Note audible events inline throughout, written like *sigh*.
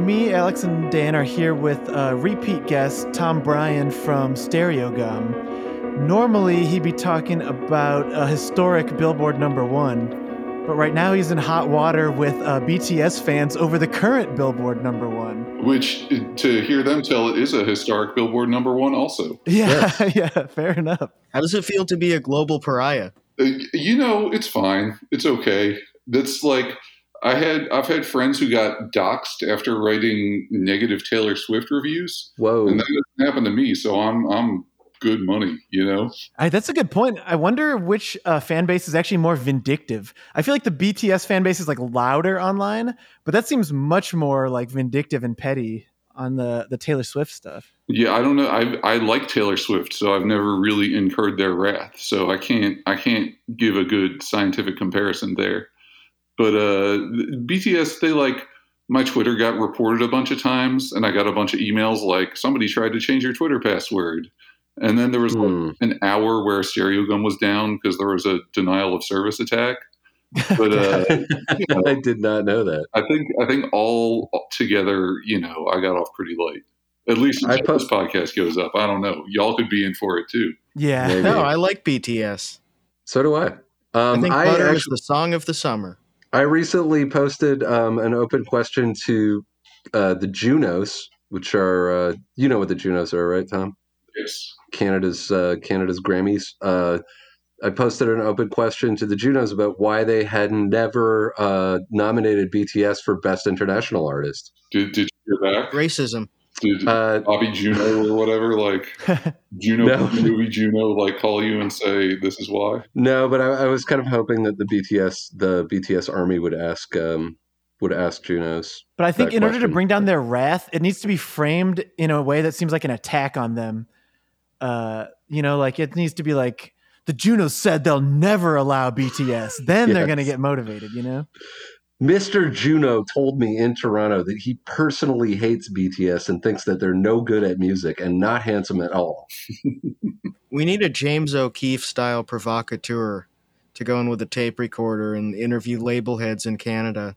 me, Alex, and Dan are here with uh, repeat guest Tom Breihan from Stereogum. Normally, he'd be talking about a historic Billboard number one, but right now he's in hot water with uh, BTS fans over the current Billboard number one. Which, to hear them tell it, is a historic Billboard number one, also. *laughs* Yeah, yeah, *laughs* yeah fair enough. How does it feel to be a global pariah? Uh, you know, it's fine. It's okay. That's like I had I've had friends who got doxxed after writing negative Taylor Swift reviews. Whoa. And that doesn't happen to me, so I'm I'm good money, you know? I, that's a good point. I wonder which uh, fan base is actually more vindictive. I feel like the BTS fan base is like louder online, but that seems much more like vindictive and petty on the the Taylor Swift stuff. Yeah, I don't know. I I like Taylor Swift, so I've never really incurred their wrath. So I can't I can't give a good scientific comparison there. But uh, BTS, they like my Twitter got reported a bunch of times, and I got a bunch of emails like somebody tried to change your Twitter password. And then there was like Hmm. an hour where Stereogum was down because there was a denial of service attack. But uh, *laughs* you know, I did not know that. I think I think all together, you know, I got off pretty light. At least I until this podcast goes up. I don't know. Y'all could be in for it too. Yeah. Maybe. No, I like BTS. So do I. I Um, think I, Butter is the song of the summer. I recently posted um, an open question to uh, the Junos, which are uh, you know what the Junos are, right, Tom? Yes. Canada's uh, Canada's Grammys. Uh, I posted an open question to the Junos about why they had never uh, nominated BTS for Best International Artist. Did Did you hear that? Racism. Did Uh, Bobby Juno or *laughs* whatever like Juno No. movie Juno like call you and say this is why? no, but I, I was kind of hoping that the BTS the BTS Army would ask um, would ask Junos. But I think that in order to bring down their wrath, it needs to be framed in a way that seems like an attack on them. Uh, you know, like it needs to be like the Junos said they'll never allow BTS. Then they're going to get motivated, you know? Mr. Juno told me in Toronto that he personally hates BTS and thinks that they're no good at music and not handsome at all. *laughs* We need a James O'Keefe style provocateur to go in with a tape recorder and interview label heads in Canada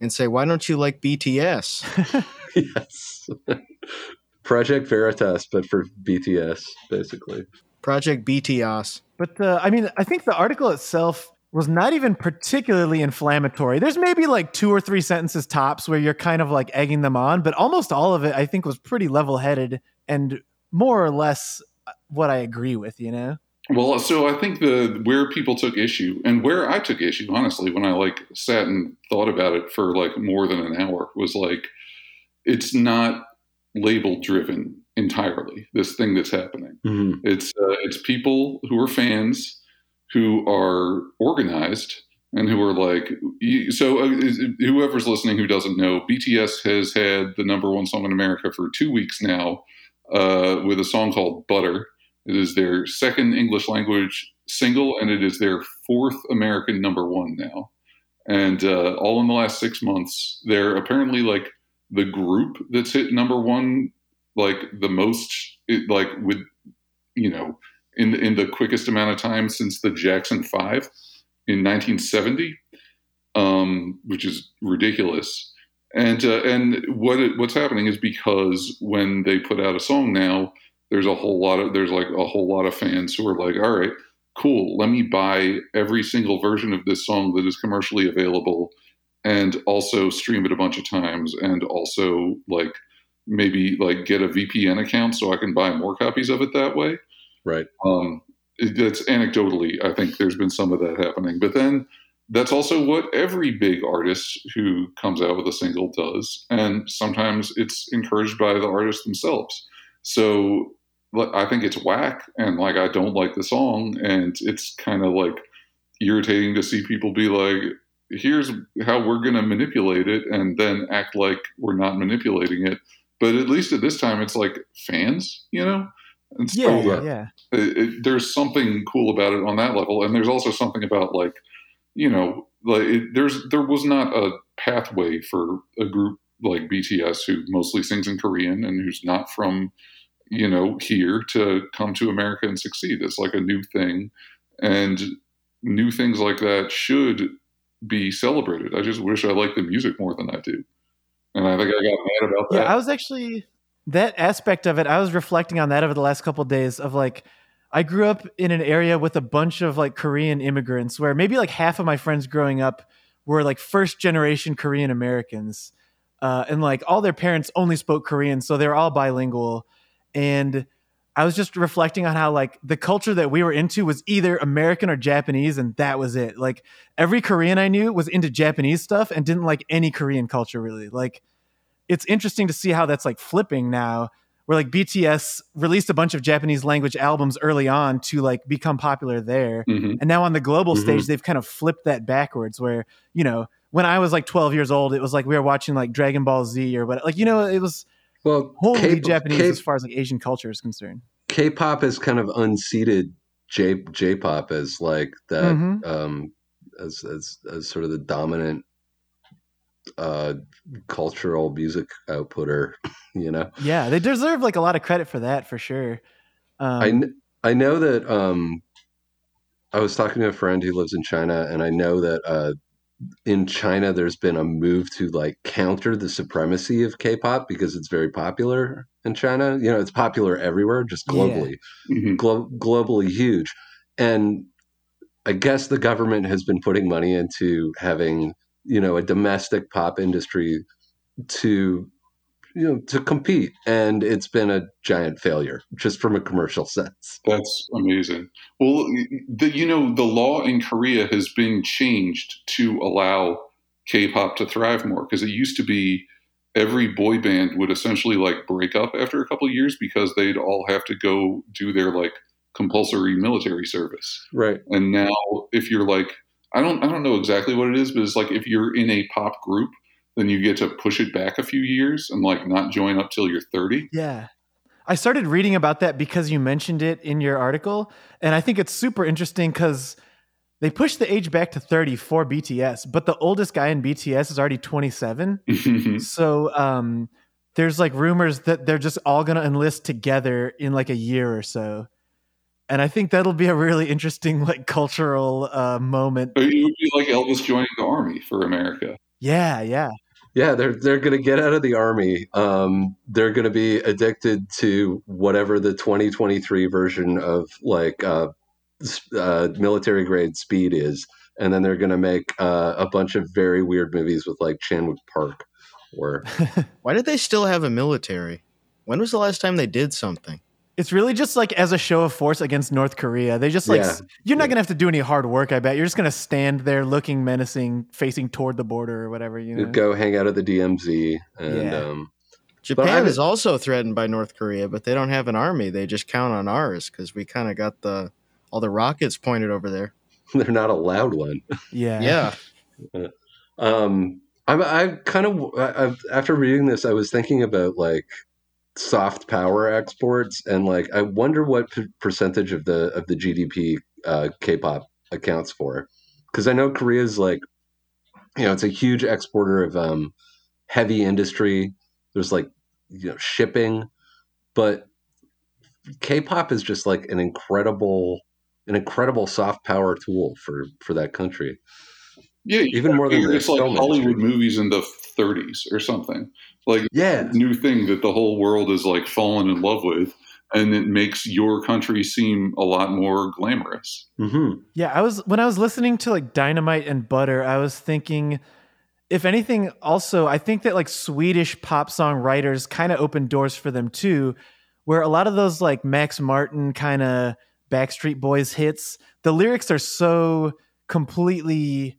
and say, why don't you like BTS? *laughs* yes. *laughs* Project Veritas, but for BTS, basically. Project BTS. But uh, I mean, I think the article itself was not even particularly inflammatory. There's maybe like two or three sentences tops where you're kind of like egging them on, but almost all of it I think was pretty level headed and more or less what I agree with, you know? Well, so I think the where people took issue and where I took issue, honestly, when I like sat and thought about it for like more than an hour, was like it's not label driven entirely. This thing that's happening. Mhm. It's uh, it's people who are fans who are organized and who are like so. Uh, whoever's listening who doesn't know, BTS has had the number one song in America for two weeks now uh, with a song called Butter. It is their second English language single, and it is their fourth American number one now. And uh, all in the last six months, they're apparently like the group that's hit number one like the most it, like with you know in in the quickest amount of time since the Jackson 5 in 1970 um, which is ridiculous and uh, and what it, what's happening is because when they put out a song now there's a whole lot of there's like a whole lot of fans who are like all right cool let me buy every single version of this song that is commercially available and also stream it a bunch of times and also like maybe like get a VPN account so I can buy more copies of it that way. Right. Um, that's anecdotally, I think there's been some of that happening. But then that's also what every big artist who comes out with a single does. And sometimes it's encouraged by the artists themselves. So I think it's whack and like I don't like the song. And it's kind of like irritating to see people be like, here's how we're going to manipulate it and then act like we're not manipulating it. But at least at this time, it's like fans, you know? And so, Yeah, uh, yeah, yeah. it, it, there's something cool about it on that level, and there's also something about like, you know, like it, there's there was not a pathway for a group like BTS who mostly sings in Korean and who's not from, you know, here to come to America and succeed. It's like a new thing, and new things like that should be celebrated. I just wish I liked the music more than I do. and I think I got mad about that. Yeah, I was actually that aspect of it. I was reflecting on that over the last couple of days of like I grew up in an area with a bunch of like Korean immigrants where maybe like half of my friends growing up were like first generation Korean Americans. Uh, and like all their parents only spoke Korean, so they were all bilingual. And I was just reflecting on how like the culture that we were into was either American or Japanese, and that was it. Like every Korean I knew was into Japanese stuff and didn't like any Korean culture really. Like it's interesting to see how that's like flipping now where like BTS released a bunch of Japanese language albums early on to like become popular there. Mhm. And now on the global Mhm. stage, they've kind of flipped that backwards where, you know, when I was like 12 years old, it was like we were watching like Dragon Ball Z or what, like, you know, it was Well, wholly K- Japanese K- as far as like Asian culture is concerned. K-pop is kind of unseated J J-pop as like that Mhm. um as, as as sort of the dominant uh cultural music outputter, *laughs* you know. Yeah, they deserve like a lot of credit for that for sure. Um, I kn- I know that um I was talking to a friend who lives in China and I know that uh in China there's been a move to like counter the supremacy of K-pop because it's very popular in China. You know, it's popular everywhere, just Yeah. globally. Mhm. glo- globally huge. And I guess the government has been putting money into having, you know, a domestic pop industry to, you know, to compete. And it's been a giant failure just from a commercial *laughs* sense. That's amazing. Well, the, you know, the law in Korea has been changed to allow K-pop to thrive more because it used to be every boy band would essentially like break up after a couple of years because they'd all have to go do their like compulsory military service. Right. And now if you're like I don't I don't know exactly what it is, but it's like if you're in a pop group, then you get to push it back a few years and like not join up till you're 30. Yeah. I started reading about that because you mentioned it in your article. And I think it's super interesting because they pushed the age back to 30 for BTS, but the oldest guy in BTS is already 27. *laughs* so um, there's like rumors that they're just all going to enlist together in like a year or so. And I think that'll be a really interesting like cultural uh, moment. it would be like Elvis joining the army for America. Yeah, yeah. Yeah, they're they're going to get out of the army. Um, they're going to be addicted to whatever the 2023 version of like uh, uh, military grade speed is, and then they're going to make uh, a bunch of very weird movies with like Chanwook Park, or *laughs* Why did they still have a military? When was the last time they did something? It's really just like as a show of force against North Korea. They just like Yeah. you're not Yeah. gonna have to do any hard work. I bet you're just gonna stand there looking menacing, facing toward the border or whatever. You know. go hang out at the DMZ, and Yeah. um, Japan is also threatened by North Korea, but they don't have an army. They just count on ours because we kind of got the all the rockets pointed over there. *laughs* they're not a loud one. Yeah. Yeah, *laughs* Um, I'm I kind of after reading this, I was thinking about like soft power exports, and like I wonder what p- percentage of the of the GDP uh, K-pop accounts for, because I know Korea's like, you know, it's a huge exporter of um, heavy industry. There's like you know shipping, but K-pop is just like an incredible an incredible soft power tool for for that country. Yeah, you Even more than figure it's like film Hollywood industry. movies in the 30s or something. Like Yeah, new thing that the whole world is like fallen in love with, and it makes your country seem a lot more glamorous. hmm Yeah, I was when I was listening to like Dynamite and Butter, I was thinking if anything also I think that like Swedish pop song writers kind of opened doors for them too, where a lot of those like Max Martin kind of Backstreet Boys hits, the lyrics are so completely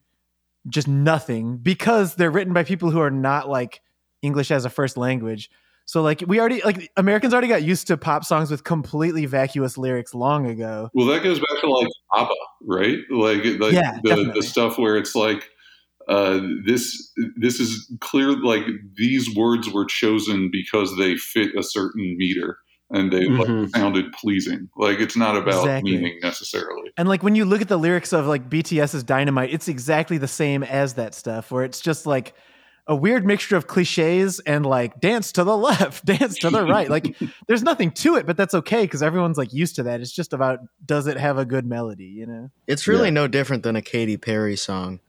just nothing because they're written by people who are not like English as a first language. So like we already like Americans already got used to pop songs with completely vacuous lyrics long ago. Well, that goes back to like ABBA, right? Like, like Yeah, the, definitely. the stuff where it's like uh, this this is clear. Like these words were chosen because they fit a certain meter and they like, Mhm. sounded pleasing. Like it's not about Exactly. meaning necessarily. And like when you look at the lyrics of like BTS's Dynamite, it's exactly the same as that stuff, where it's just like a weird mixture of cliches and like dance to the left, *laughs* dance to the right. Like *laughs* there's nothing to it, but that's okay because everyone's like used to that. It's just about does it have a good melody, you know? it's really Yeah. no different than a Katy Perry song,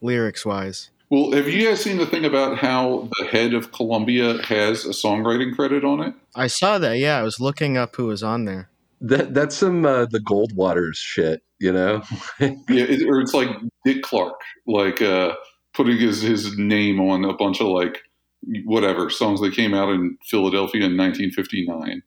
lyrics wise. Well, have you guys seen the thing about how the head of Columbia has a songwriting credit on it? I saw that. Yeah, I was looking up who was on there. That that's some uh, the Goldwaters shit, you know. *laughs* Yeah, it, or it's like Dick Clark, like uh, putting his his name on a bunch of like whatever songs that came out in Philadelphia in 1959.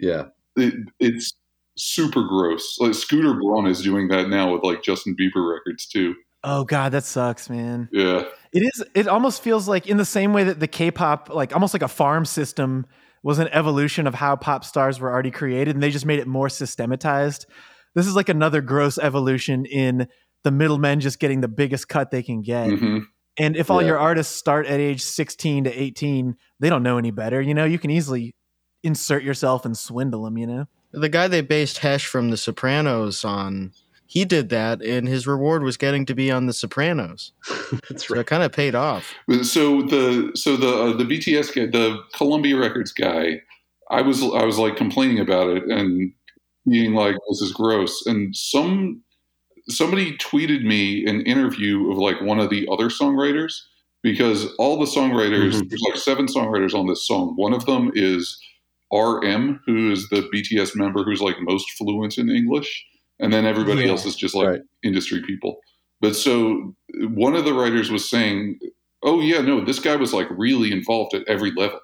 yeah, It, it's super gross. Like Scooter Braun is doing that now with like Justin Bieber records too. Oh god, that sucks, man. Yeah, It is. It almost feels like in the same way that the K-pop, like almost like a farm system, was an evolution of how pop stars were already created, and they just made it more systematized. This is like another gross evolution in the middlemen just getting the biggest cut they can get. hmm And if all Yeah. your artists start at age 16 to 18, they don't know any better. You know, you can easily insert yourself and swindle them, you know? The guy they based Hesh from The Sopranos on, he did that, and his reward was getting to be on The Sopranos. *laughs* that's So right. it kind of paid off. So the so the uh, the BTS guy, the Columbia Records guy, I was I was like complaining about it and being like this is gross. And some somebody tweeted me an interview of like one of the other songwriters because all the songwriters Mhm. there's like seven songwriters on this song. One of them is RM, who is the BTS member who's like most fluent in English, and then everybody Yeah. else is just like Right. industry people. But so one of the writers was saying, "Oh yeah, no, this guy was like really involved at every level.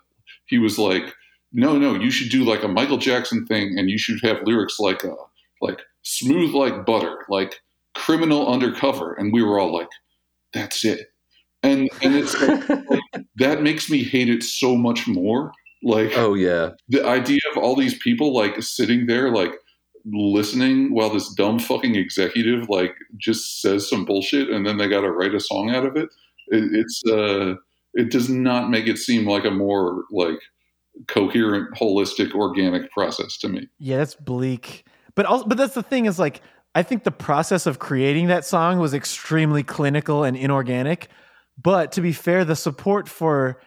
He was like, no, no, you should do like a Michael Jackson thing, and you should have lyrics like uh, like smooth like butter, like criminal undercover." And we were all like, "That's it." And and it's like, *laughs* that makes me hate it so much more. Like oh yeah, the idea of all these people like sitting there like listening while this dumb fucking executive like just says some bullshit and then they got to write a song out of it, it it's uh it does not make it seem like a more like coherent holistic organic process to me Yeah, that's bleak. But also, but that's the thing is like I think the process of creating that song was extremely clinical and inorganic. But to be fair, the support for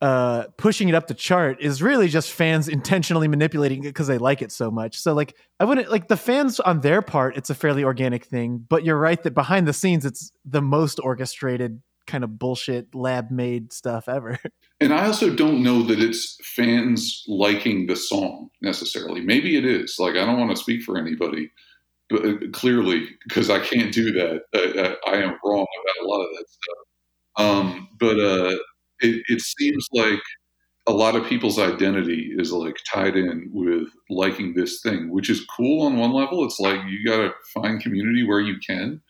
uh, pushing it up the chart is really just fans intentionally manipulating it because they like it so much. So like I wouldn't like the fans on their part, it's a fairly organic thing. But you're right that behind the scenes, it's the most orchestrated kind of bullshit lab made stuff ever. *laughs* and i also don't know that it's fans liking the song necessarily maybe it is like i don't want to speak for anybody but uh, clearly because i can't do that I, I, I am wrong about a lot of that stuff um, but uh, it, it seems like a lot of people's identity is like tied in with liking this thing which is cool on one level. It's like you got to find community where you can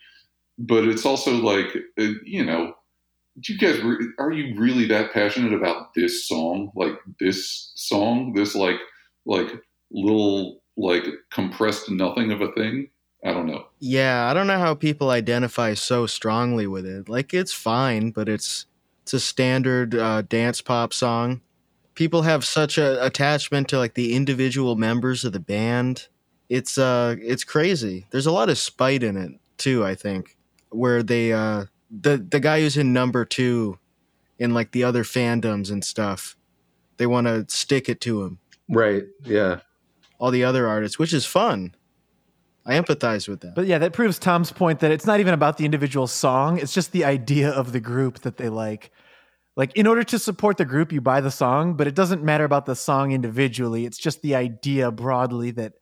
but it's also like uh, you know do you guys re- are you really that passionate about this song? Like this song? This like like little like compressed nothing of a thing? I don't know. Yeah, I don't know how people identify so strongly with it. Like it's fine, but it's it's a standard uh, dance pop song. People have such a attachment to like the individual members of the band. It's uh it's crazy. There's a lot of spite in it too, I think. Where they uh the the guy who's in number 2 in like the other fandoms and stuff. They want to stick it to him. right, yeah, All the other artists, which is fun. I empathize with that. But yeah, that proves Tom's point that it's not even about the individual song, it's just the idea of the group that they like. Like in order to support the group, you buy the song, but it doesn't matter about the song individually. It's just the idea broadly that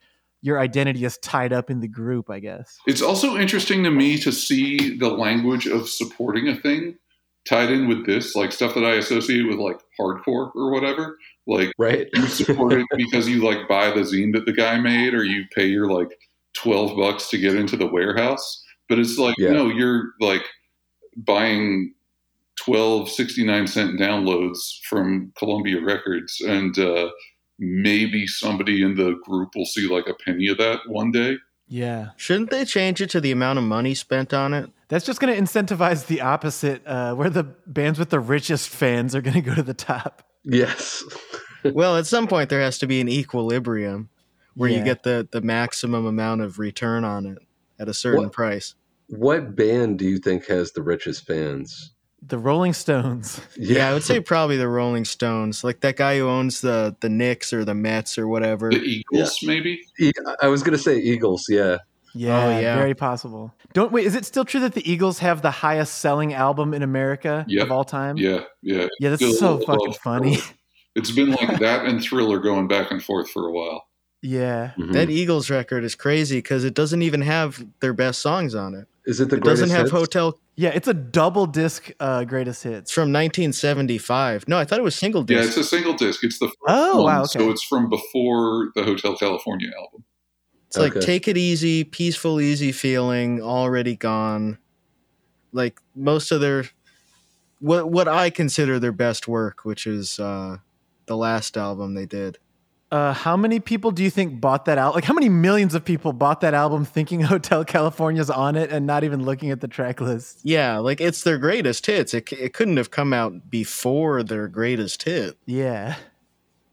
your identity is tied up in the group, I guess. it's also interesting to me to see the language of supporting a thing tied in with this like stuff that i associate with like hardcore or whatever like right. you support it because you like buy the zine that the guy made or you pay your like 12 bucks to get into the warehouse but it's like Yeah. no you're like buying 12 69 cent downloads from columbia records and uh maybe somebody in the group will see like a penny of that one day Yeah. Shouldn't they change it to the amount of money spent on it? That's just going to incentivize the opposite, uh, where the bands with the richest fans are going to go to the top. yes, *laughs* well, at some point there has to be an equilibrium where Yeah. you get the the maximum amount of return on it at a certain What- price. what band do you think has the richest fans? The Rolling Stones. *laughs* Yeah. I would say probably the Rolling Stones, like that guy who owns the the Knicks or the Mets or whatever. the eagles maybe I was gonna say Eagles. Yeah, Yeah, Oh, yeah. very possible. Don't wait. Is it still true that the Eagles have the highest selling album in America Yep. of all time? Yeah, yeah. Yeah, that's Still so fucking funny. Thriller. It's been like *laughs* that and Thriller going back and forth for a while. Yeah. Mhm. That Eagles record is crazy because it doesn't even have their best songs on it. Is it the It doesn't have hits? Hotel. Yeah, it's a double disc uh, greatest It's hits. from 1975. No, I thought it was single disc. Yeah, it's a single disc. It's the first Oh, one, wow, okay. so it's from before the Hotel California album. It's like take it easy, peaceful, easy feeling, already gone. Like most of their what what I consider their best work, which is uh the last album they did. Uh, how many people do you think bought that out? Like, how many millions of people bought that album thinking *laughs* Hotel California's on it and not even looking at the track list? Yeah, like it's their greatest hits. It, it couldn't have come out before their greatest hit. Yeah.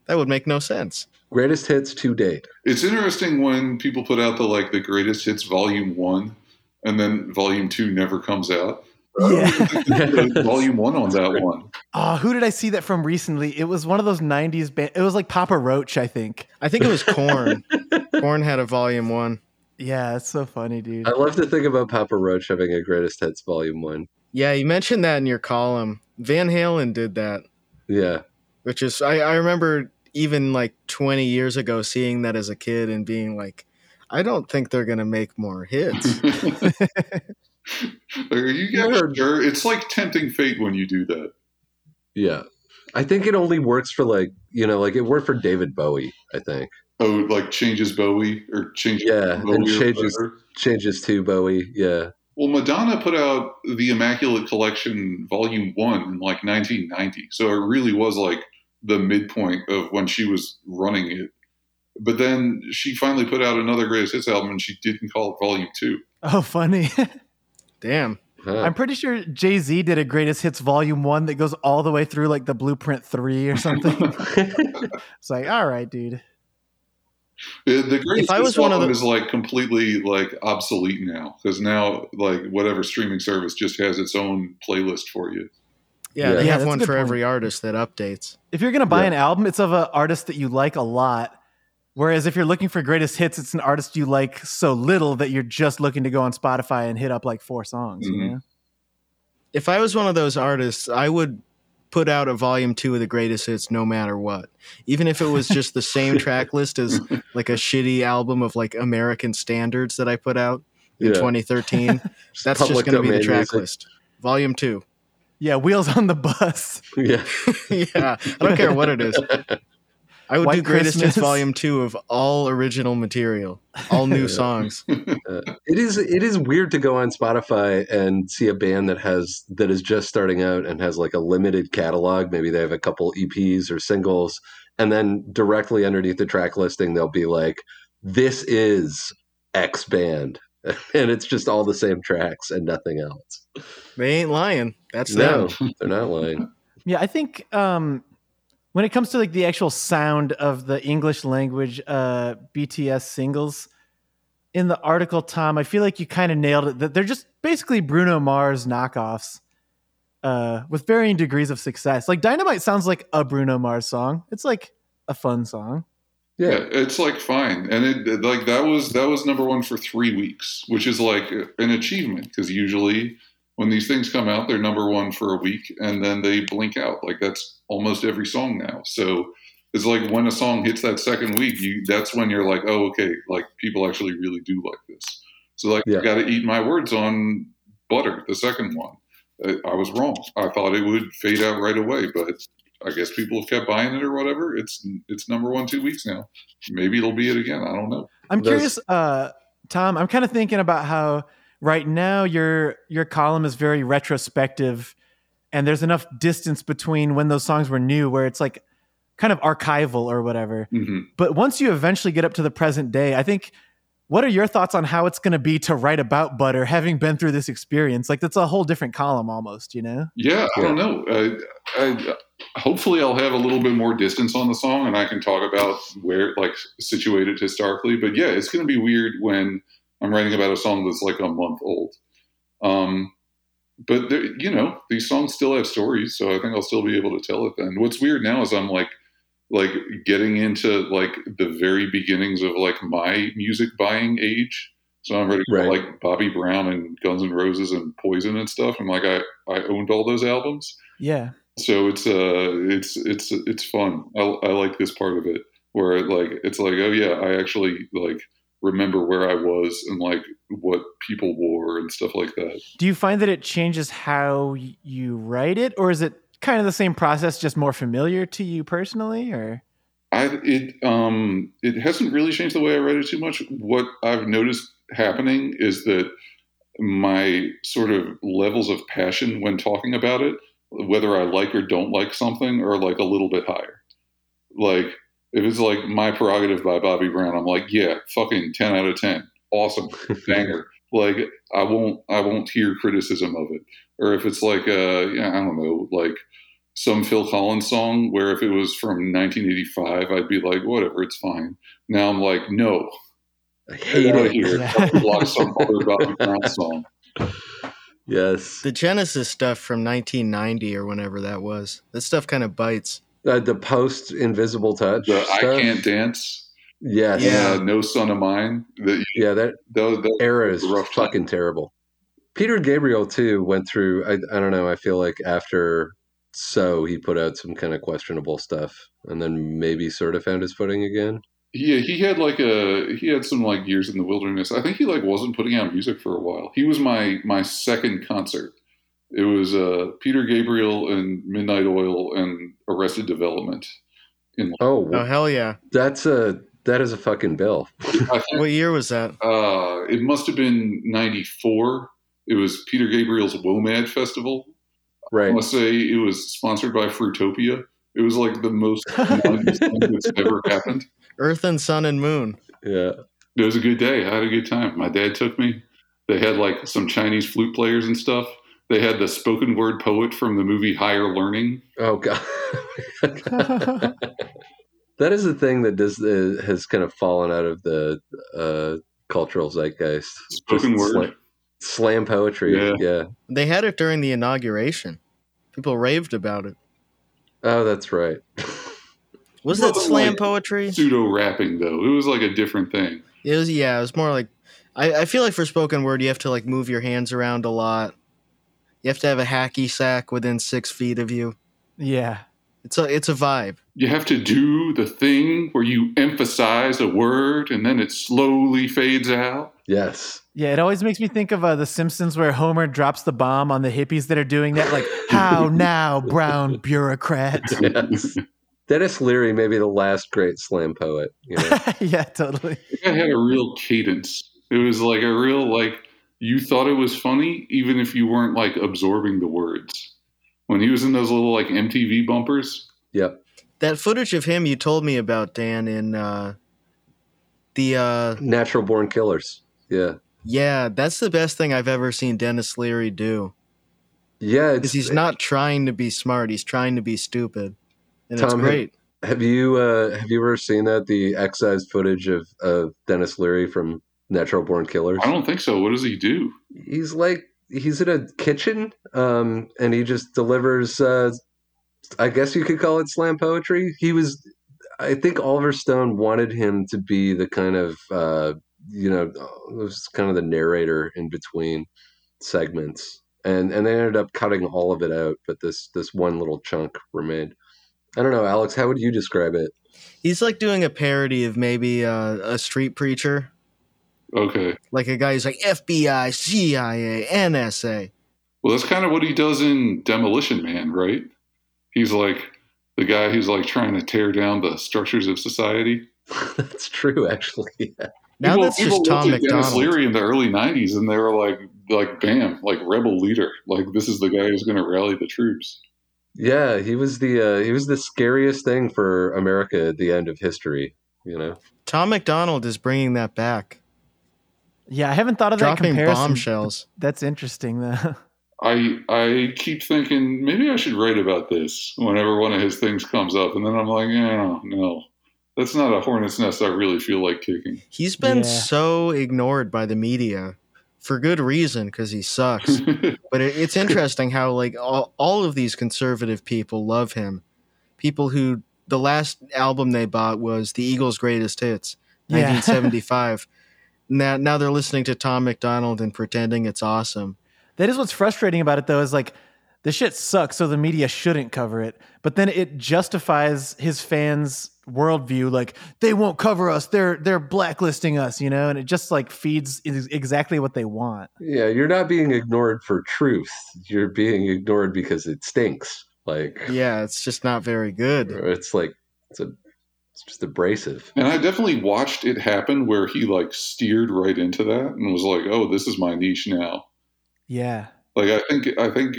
That would make no sense. Greatest hits to date. It's interesting when people put out the like the greatest hits volume one, and then volume two never comes out. Yeah. *laughs* volume one on that one. Oh, who did I see that from recently? It was one of those 90s band. It was like Papa Roach, I think. I think it was Korn. Korn *laughs* had a volume one. Yeah, it's so funny, dude. I love to think about Papa Roach having a greatest hits volume one. Yeah, you mentioned that in your column. Van Halen did that, Yeah. which is I, I remember even like 20 years ago seeing that as a kid and being like, I don't think they're gonna make more hits. *laughs* *laughs* Are you guys sure? It's like tempting fate when you do that. Yeah. I think it only works for like, you know, like it worked for David Bowie, I think. Oh, like changes Bowie or changes Yeah, Bowie and changes- whatever. Changes to Bowie. Yeah. Well, Madonna put out the Immaculate Collection Volume One in like 1990, so it really was like the midpoint of when she was running it. But then she finally put out another greatest hits album, and she didn't call it Volume Two. Oh, funny. *laughs* Damn. Huh. I'm pretty sure Jay Z did a greatest hits volume one that goes all the way through like the Blueprint 3 or something. *laughs* it's like, all right, dude. The, the greatest If I hits was one of album the- is like completely like obsolete now because now like whatever streaming service just has its own playlist for you. Yeah, Yeah. they Yeah, have one for point. every artist that updates. If you're going to buy Yeah. an album, it's of an artist that you like a lot. Whereas if you're looking for greatest hits, it's an artist you like so little that you're just looking to go on Spotify and hit up like four songs, you Mhm. know? If I was one of those artists, I would put out a volume two of the greatest hits no matter what. Even if it was just the same track *laughs* list as like a shitty album of like American standards that I put out in Yeah. 2013. *laughs* That's just going to be the track music. list. Volume two. Yeah, Wheels on the Bus. Yeah. *laughs* yeah, I don't care what it is. I would White do greatest hits Christmas. volume two of all original material, all new *laughs* songs. Uh, *laughs* it is it is weird to go on Spotify and see a band that has that is just starting out and has like a limited catalog. Maybe they have a couple EPs or singles, and then directly underneath the track listing, they'll be like, "This is X band," *laughs* and it's just all the same tracks and nothing else. They ain't lying. That's No, them. they're not lying. Yeah, I think um, when it comes to like the actual sound of the English language uh, BTS singles, in the article, Tom, I feel like you kind of nailed it. That they're just basically Bruno Mars knockoffs uh, with varying degrees of success. Like Dynamite sounds like a Bruno Mars song. It's like a fun song. Yeah, it's like fine, and it- like that was that was number one for three weeks, which is like an achievement because usually when these things come out, they're number one for a week and then they blink out. Like that's almost every song now. So it's like when a song hits that second week, you that's when you're like, oh, okay, like people actually really do like this. So like, Yeah. I got to eat my words on Butter, the second one. I, I was wrong. I thought it would fade out right away, but I guess people have kept buying it or whatever. It's it's number one two weeks now. Maybe it'll be it again. I don't know. I'm Those- curious, uh, Tom. I'm kind of thinking about how right now your your column is very retrospective, and there's enough distance between when those songs were new, where it's like kind of archival or whatever. hmm But once you eventually get up to the present day, I think. What are your thoughts on how it's going to be to write about Butter, having been through this experience? Like that's a whole different column, almost. You know? Yeah, I don't know. Uh, I, hopefully, I'll have a little bit more distance on the song, and I can talk about where like situated historically. But yeah, it's going to be weird when I'm writing about a song that's like a month old. Um, but there, you know, these songs still have stories, so I think I'll still be able to tell it. Then what's weird now is I'm like like getting into like the very beginnings of like my music buying age. So I'm ready for Right. like Bobby Brown and Guns N' Roses and Poison and stuff. I'm like I, I owned all those albums. Yeah. So it's uh it's it's it's fun. I, I like this part of it where like it's like oh yeah I actually like remember where I was and like what people wore and stuff like that. Do you find that it changes how you write it, or is it kind of the same process, just more familiar to you personally? Or I it um it hasn't really changed the way I write it too much. What I've noticed happening is that my sort of levels of passion when talking about it, whether I like or don't like something, are like a little bit higher. Like if it's like my prerogative by Bobby Brown, I'm like, yeah, fucking ten out of ten, awesome, *laughs* banger. like I won't I won't hear criticism of it. Or if it's like uh yeah, I don't know, like some Phil Collins song where if it was from 1985, I'd be like, whatever, it's fine. Now I'm like, no, I hate out of it. here. *laughs* Yeah. Like some other Bobby Brown song. Yes. The Genesis stuff from 1990 or whenever that was. That stuff kind of bites. Uh, the post invisible touch. The I. Can't Dance, Yes. Yeah. uh, No Son of Mine. The, Yeah, that those, those, era is Rough time. fucking terrible. Peter Gabriel too went through. I I don't know. I feel like after so he put out some kind of questionable stuff, and then maybe sort of found his footing again. yeah, he had like a he had some like years in the wilderness. I think he like wasn't putting out music for a while. He was my my second concert. It was uh, Peter Gabriel and Midnight Oil and Arrested Development. In Oh, Oh hell yeah! that's a that is a fucking bill. *laughs* Think What year was that? uh, it must have been '94. It was Peter Gabriel's WOMAD Festival. I Right. want to say it was sponsored by Fruitopia. It was like the most *laughs* thing that's ever happened. Earth and Sun and Moon. Yeah. It was a good day. I had a good time. My dad took me. They had like some Chinese flute players and stuff. They had the spoken word poet from the movie Higher Learning. Oh god. *laughs* that is the thing that does uh, has kind of fallen out of the uh, cultural zeitgeist. Spoken Just word. Slam, slam poetry. Yeah. yeah. They had it during the inauguration. People raved about it. Oh, that's right. Was Well, it slam like- poetry? Pseudo rapping though. It was like a different thing. It was yeah. It was more like I, I feel like for spoken word you have to like move your hands around a lot. You have to have a hacky sack within six feet of you. yeah. It's a it's a vibe. You have to do the thing where you emphasize a word and then it slowly fades out. yes. Yeah, it always makes me think of uh, The Simpsons where Homer drops the bomb on the hippies that are doing that. Like, *laughs* how now, brown bureaucrat? *laughs* Yes. Denis Leary may be the last great slam poet. You know? *laughs* yeah, totally. It had a real cadence. It was like a real like you thought it was funny even if you weren't like absorbing the words. When he was in those little like MTV bumpers, yep. That footage of him you told me about, Dan, in uh, the uh, Natural born killers. Yeah. yeah, that's the best thing I've ever seen Denis Leary do. Yeah. Because he's not trying to be smart; he's trying to be stupid, and it's Tom, have- great. Have you uh, have you ever seen that the excised footage of, of Denis Leary from Natural Born Killers? I don't think so. What does he do? He's like he's in a kitchen, um, and he just delivers. Uh, I guess you could call it slam poetry. He was, I think Oliver Stone wanted him to be the kind of uh, you know was kind of the narrator in between segments, and and they ended up cutting all of it out, but this this one little chunk remained. I don't know, Alex. How would you describe it? He's like doing a parody of maybe uh, a street preacher, Okay. like a guy who's like FBI, CIA, NSA. Well, that's kind of what he does in Demolition Man, right? He's like the guy who's like trying to tear down the structures of society. *laughs* That's true, actually. Now People- that's people just Tom looked at Denis McDonald. Leary in the early '90s, and they were like, like, bam, like rebel leader. Like this is the guy who's going to rally the troops. Yeah, he was the uh, he was the scariest thing for America at the end of history. You know, Tom McDonald is bringing that back, Yeah, I haven't thought of that dropping comparison. bombshells. *laughs* That's interesting, though. *laughs* I I keep thinking maybe I should write about this whenever one of his things comes up, and then I'm like, yeah, no, that's not a hornet's nest. I really feel like kicking. He's been Yeah. so ignored by the media for good reason because he sucks. *laughs* but it, it's interesting how like all, all of these conservative people love him. People who the last album they bought was the Eagles' greatest hits, Yeah. 1975. Now now they're listening to Tom McDonald and pretending it's awesome. That is what's frustrating about it, though, is like the shit sucks, so the media shouldn't cover it. But then it justifies his fans' worldview, like they won't cover us, they're they're blacklisting us, you know, and it just like feeds exactly what they want. Yeah, you're not being ignored for truth. You're being ignored because it stinks. Like Yeah, it's just not very good. it's like it's a it's just abrasive. And I definitely watched it happen where he like steered right into that and was like, "Oh, this is my niche now." Yeah. Like I think I think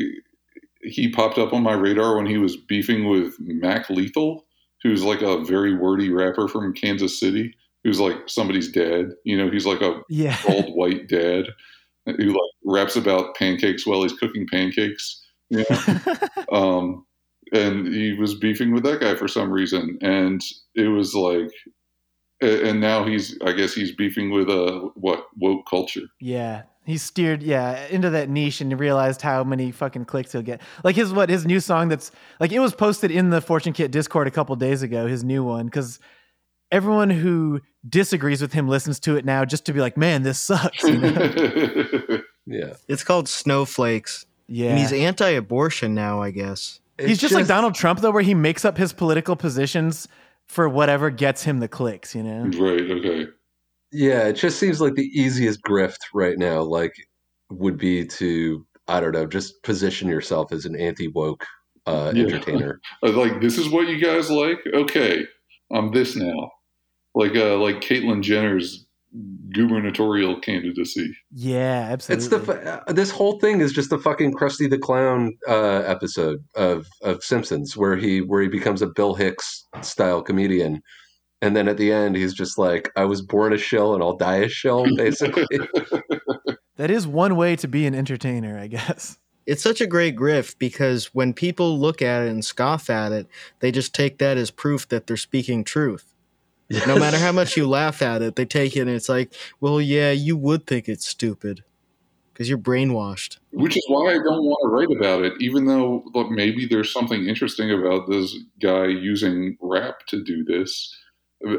he popped up on my radar when he was beefing with Mac Lethal, who's like a very wordy rapper from Kansas City, who's like somebody's dad. You know, he's like a Yeah. *laughs* old white dad who like raps about pancakes while he's cooking pancakes. You know? *laughs* um, and he was beefing with that guy for some reason, and it was like, and now he's, I guess he's beefing with uh, what woke culture. Yeah. He steered, yeah, into that niche and realized how many fucking clicks he'll get. Like his what his new song that's like it was posted in the Fortune Kit Discord a couple days ago, his new one, because everyone who disagrees with him listens to it now just to be like, man, this sucks. You know? *laughs* Yeah. It's called Snowflakes. yeah. And he's anti-abortion now, I guess. He's It's just, like Donald Trump though, where he makes up his political positions for whatever gets him the clicks, you know? right. Okay. Yeah, it just seems like the easiest grift right now, like, would be to I don't know, just position yourself as an anti woke uh, Yeah. entertainer. *laughs* Like, this is what you guys like. Okay, I'm this now. Like, uh, like Caitlyn Jenner's gubernatorial candidacy. Yeah, absolutely. It's the fu- uh, this whole thing is just the fucking Krusty the Clown uh, episode of of Simpsons where he where he becomes a Bill Hicks style comedian, and then at the end he's just like, "I was born a shill and I'll die a shill," *laughs* basically. that is one way to be an entertainer, I guess. It's such a great grift because when people look at it and scoff at it, they just take that as proof that they're speaking truth. No matter how much you laugh at it, they take it and it's like, well, yeah, you would think it's stupid because you're brainwashed. Which is why I don't want to write about it, even though look, maybe there's something interesting about this guy using rap to do this.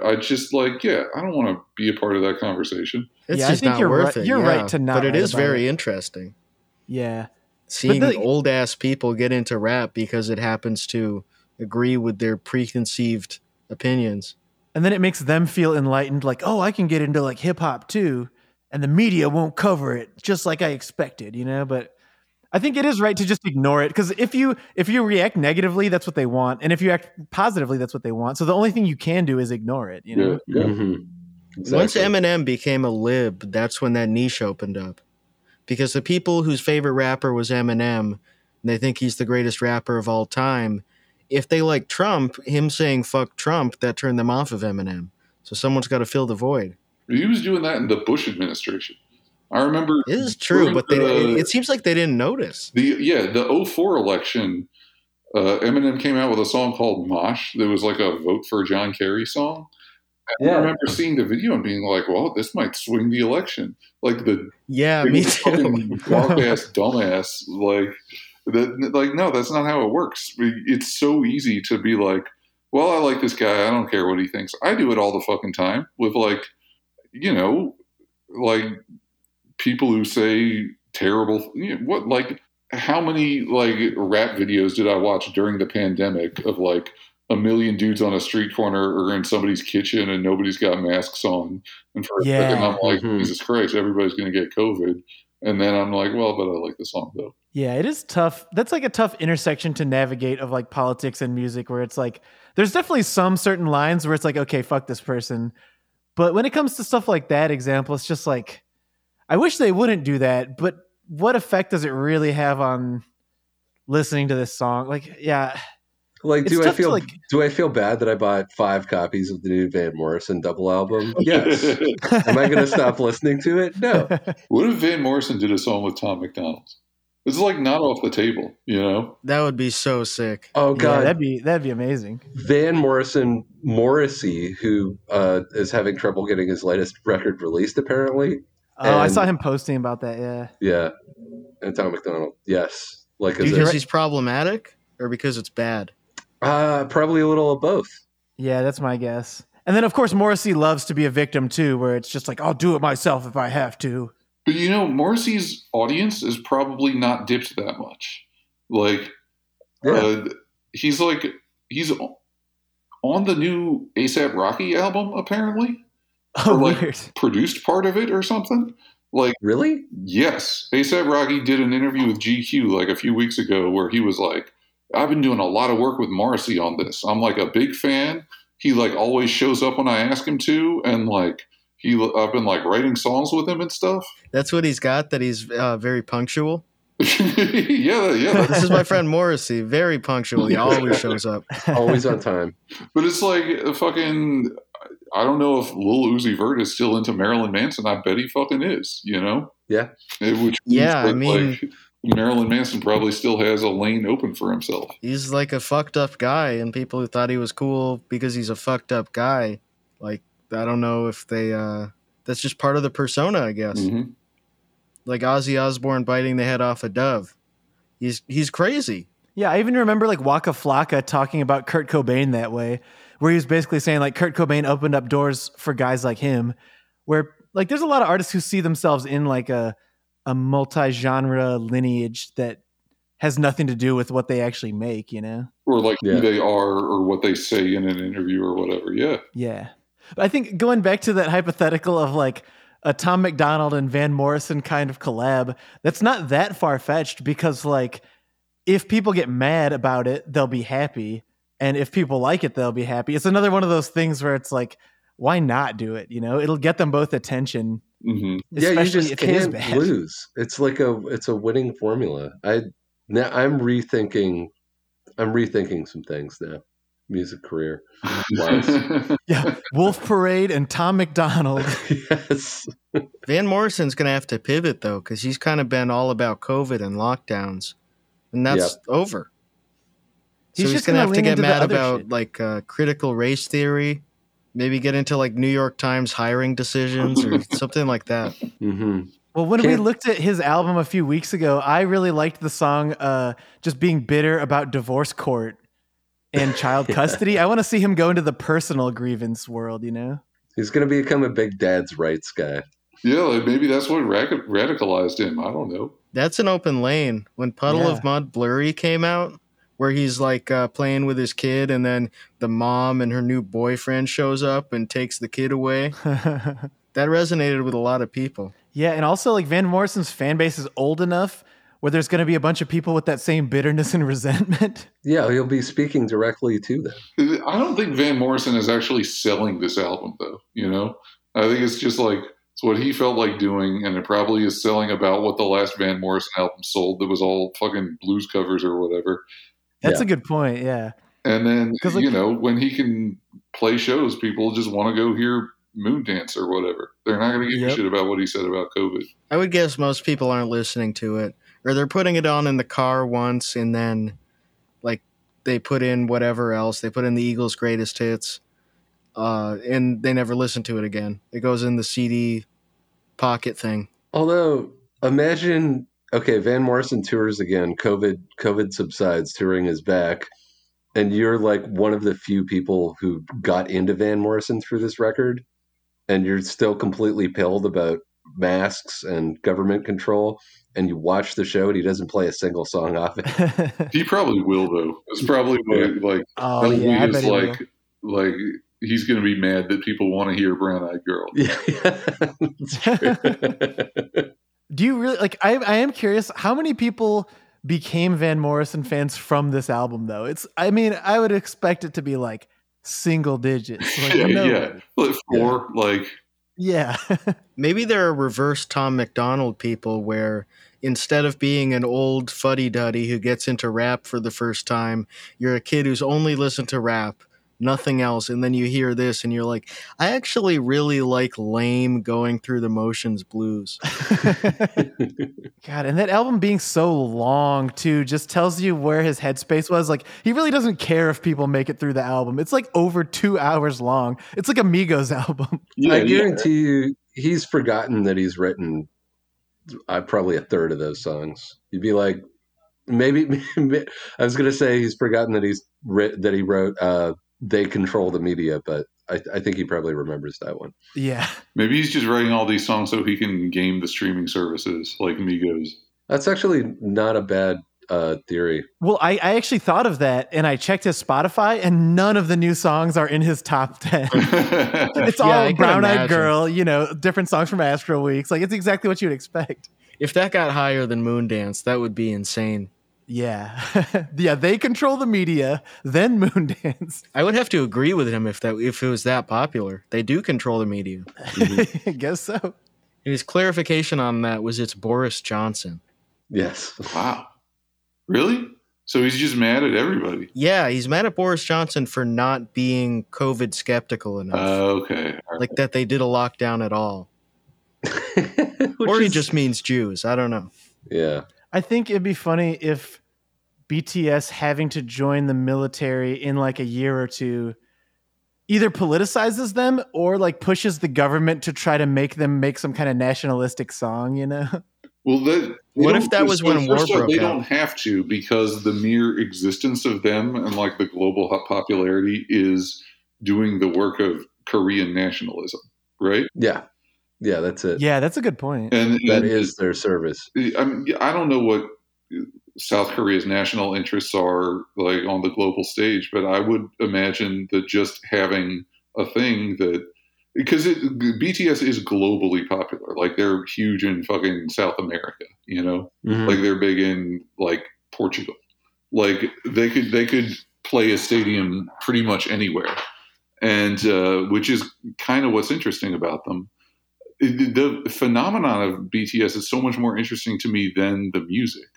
I just like, yeah, I don't want to be a part of that conversation. It's Yeah, I just think not you're worth right- it. you're yeah. right to not But it write is about very it. interesting Yeah. seeing the- old ass people get into rap because it happens to agree with their preconceived opinions. And then it makes them feel enlightened, like, oh, I can get into like hip hop too. And the media won't cover it just like I expected, you know? But I think it is right to just ignore it. Because if you if you react negatively, that's what they want. And if you act positively, that's what they want. So the only thing you can do is ignore it, you know? Yeah, yeah. Mhm. Once Eminem became a lib, that's when that niche opened up. Because the people whose favorite rapper was Eminem, and they think he's the greatest rapper of all time, if they like Trump, him saying fuck Trump, that turned them off of Eminem. So someone's got to fill the void. He was doing that in the Bush administration. I remember It is true, but they, the- it, it seems like they didn't notice. The yeah, the 04 election, uh, Eminem came out with a song called "Mosh." That was like a vote for John Kerry song. And I remember seeing the video and being like, "Well, this might swing the election." Like the Yeah, me fucking too. *laughs* dark ass dumbass. Like that. Like no, that's not how it works. It's so easy to be like, "Well, I like this guy. I don't care what he thinks." I do it all the fucking time with like, you know, like people who say terrible you know, what like how many like rap videos did i watch during the pandemic of like a million dudes on a street corner or in somebody's kitchen and nobody's got masks on and for a Yeah. second i'm like Mhm. jesus christ everybody's going to get covid and then i'm like well but i like the song though Yeah, it is tough. That's like a tough intersection to navigate of like politics and music where it's like there's definitely some certain lines where it's like, okay, fuck this person. But when it comes to stuff like that example, it's just like I wish they wouldn't do that, but what effect does it really have on listening to this song? Like, yeah. Like, It's do I feel like- do I feel bad that I bought five copies of the new Van Morrison double album? *laughs* Yes. Am I going to stop *laughs* listening to it? No. *laughs* what if van morrison did a song with tom mcdonald it's like not off the table you know That would be so sick. Oh Yeah, God, that'd be that'd be amazing. Van Morrison Morrissey, who uh, is having trouble getting his latest record released, apparently. Oh, I saw him posting about that. Yeah. Yeah, and Tom McDonald. Yes, like as Dude, a- you're Because he's problematic or because it's bad? Uh, probably a little of both. Yeah, that's my guess. And then, of course, Morrissey loves to be a victim too, where it's just like, I'll do it myself if I have to. But you know, Morrissey's audience is probably not dipped that much. Like, Yeah. uh, he's like he's on the new ASAP Rocky album, apparently *laughs* Oh, Or, like- weird. produced part of it or something. Like, Really? yes, ASAP Rocky did an interview with GQ like a few weeks ago where he was like, "I've been doing a lot of work with Morrissey on this. I'm like a big fan. He like always shows up when I ask him to, and like." He, I've been like writing songs with him and stuff. That's what he's got. That he's uh, very punctual. *laughs* *laughs* yeah, yeah. This is my friend Morrissey. Very punctual. He always shows up. *laughs* Always on time. But it's like a fucking. I don't know if Lil Uzi Vert is still into Marilyn Manson. I bet he fucking is. You know. Yeah. It, which means Yeah, I mean- like, Marilyn Manson probably still has a lane open for himself. He's like a fucked up guy, and people who thought he was cool because he's a fucked up guy, like I don't know if they. uh That's just part of the persona, I guess. Mhm. Like Ozzy Osbourne biting the head off a dove. He's he's crazy. Yeah, I even remember like Waka Flocka talking about Kurt Cobain that way, where he was basically saying like Kurt Cobain opened up doors for guys like him, where like there's a lot of artists who see themselves in like a a multi-genre lineage that has nothing to do with what they actually make, you know? Or like Yeah. who they are or what they say in an interview or whatever. Yeah. Yeah. But I think going back to that hypothetical of like a Tom MacDonald and Van Morrison kind of collab, that's not that far fetched because like if people get mad about it, they'll be happy. And if people like it, they'll be happy. It's another one of those things where it's like, why not do it? You know, it'll get them both attention. hmm yeah, you especially just it is can't bad. lose. It's like a it's a winning formula. I now I'm rethinking I'm rethinking some things now. Music career. *laughs* Yeah. Wolf Parade and Tom MacDonald. *laughs* yes. Van Morrison's gonna have to pivot though, because he's kind of been all about COVID and lockdowns, and that's over. So He's he's, just gonna, gonna have to get mad about shit. like uh, critical race theory, maybe get into like New York Times hiring decisions or *laughs* something like that. hmm Well, when we Can't- looked at his album a few weeks ago, I really liked the song uh, just being bitter about divorce court and child *laughs* Yeah. custody. I want to see him go into the personal grievance world, you know? He's gonna become a big dad's rights guy. yeah, like maybe that's what radic- radicalized him. I don't know. That's an open lane. When Puddle Yeah. of Mudd Blurry came out, where he's like uh, playing with his kid, and then the mom and her new boyfriend shows up and takes the kid away. *laughs* That resonated with a lot of people. yeah, and also like Van Morrison's fan base is old enough where there's going to be a bunch of people with that same bitterness and *laughs* resentment. Yeah, he'll be speaking directly to them. I don't think Van Morrison is actually selling this album, though. You know, I think it's just like it's what he felt like doing, and it probably is selling about what the last Van Morrison album sold. That was all fucking blues covers or whatever. That's Yeah. a good point. Yeah. And then 'Cause, like- you know, when he can play shows, people just want to go hear Moondance or whatever. They're not going to give Yep. a shit about what he said about COVID. I would guess most people aren't listening to it, or they're putting it on in the car once, and then like they put in whatever else. They put in the Eagles' greatest hits, uh, and they never listen to it again. It goes in the CD pocket thing. Although, imagine okay, Van Morrison tours again. COVID COVID subsides. Touring is back, and you're like one of the few people who got into Van Morrison through this record, and you're still completely pilled about masks and government control. And you watch the show, and he doesn't play a single song off it. *laughs* He probably will, though. It's probably what, like oh, yeah. I is bet he like like he's going to be mad that people want to hear Brown Eyed Girl. *laughs* yeah, *laughs* that's true. Do you really like? I I am curious. How many people became Van Morrison fans from this album, though? It's. I mean, I would expect it to be like single digits. Like, *laughs* Yeah, no- yeah. Like four, like yeah. *laughs* Maybe there are reverse Tom MacDonald people where instead of being an old fuddy duddy who gets into rap for the first time, you're a kid who's only listened to rap, nothing else, and then you hear this and you're like, I actually really like lame going through the motions blues. God, and that album being so long too just tells you where his headspace was. Like he really doesn't care if people make it through the album. It's like over two hours long. It's like a Migos *laughs* album. yeah, I yeah. guarantee you, he's forgotten that he's written uh, probably a third of those songs. You'd be like, maybe. *laughs* I was going to say he's forgotten that he's writ- that he wrote uh, "They Control the Media," but I, I think he probably remembers that one. Yeah. Maybe he's just writing all these songs so he can game the streaming services like Migos. That's actually not a bad uh, theory. Well, I, I actually thought of that and I checked his Spotify and none of the new songs are in his top *laughs* 10. *laughs* it's Yeah, all can Brown Eyed. Girl, you know, different songs from Astral Weeks. Like, it's exactly what you would expect. If that got higher than Moondance, that would be insane. Yeah. *laughs* yeah, they control the media, then Moondance. *laughs* I would have to agree with him if that if it was that popular. They do control the media. *laughs* I guess so. And his clarification on that was it's Boris Johnson. Yes. wow. Really? So he's just mad at everybody. Yeah, he's mad at Boris Johnson for not being COVID skeptical enough. Uh, okay. All right. like that they did a lockdown at all. Or he is- just means Jews. I don't know. yeah. I think it'd be funny if BTS having to join the military in like a year or two either politicizes them or like pushes the government to try to make them make some kind of nationalistic song, you know? Well, that, they What if that was when war first off, broke They out? don't have to because the mere existence of them and like the global popularity is doing the work of Korean nationalism, right? Yeah. Yeah, that's it. Yeah, that's a good point. And That and is their service. I mean, I don't know what South Korea's national interests are like on the global stage, but I would imagine that just having a thing that because it, BTS is globally popular, like they're huge in fucking South America, you know, Mhm. like they're big in like Portugal, like they could they could play a stadium pretty much anywhere, and uh, which is kind of what's interesting about them the the phenomenon of BTS is so much more interesting to me than the music.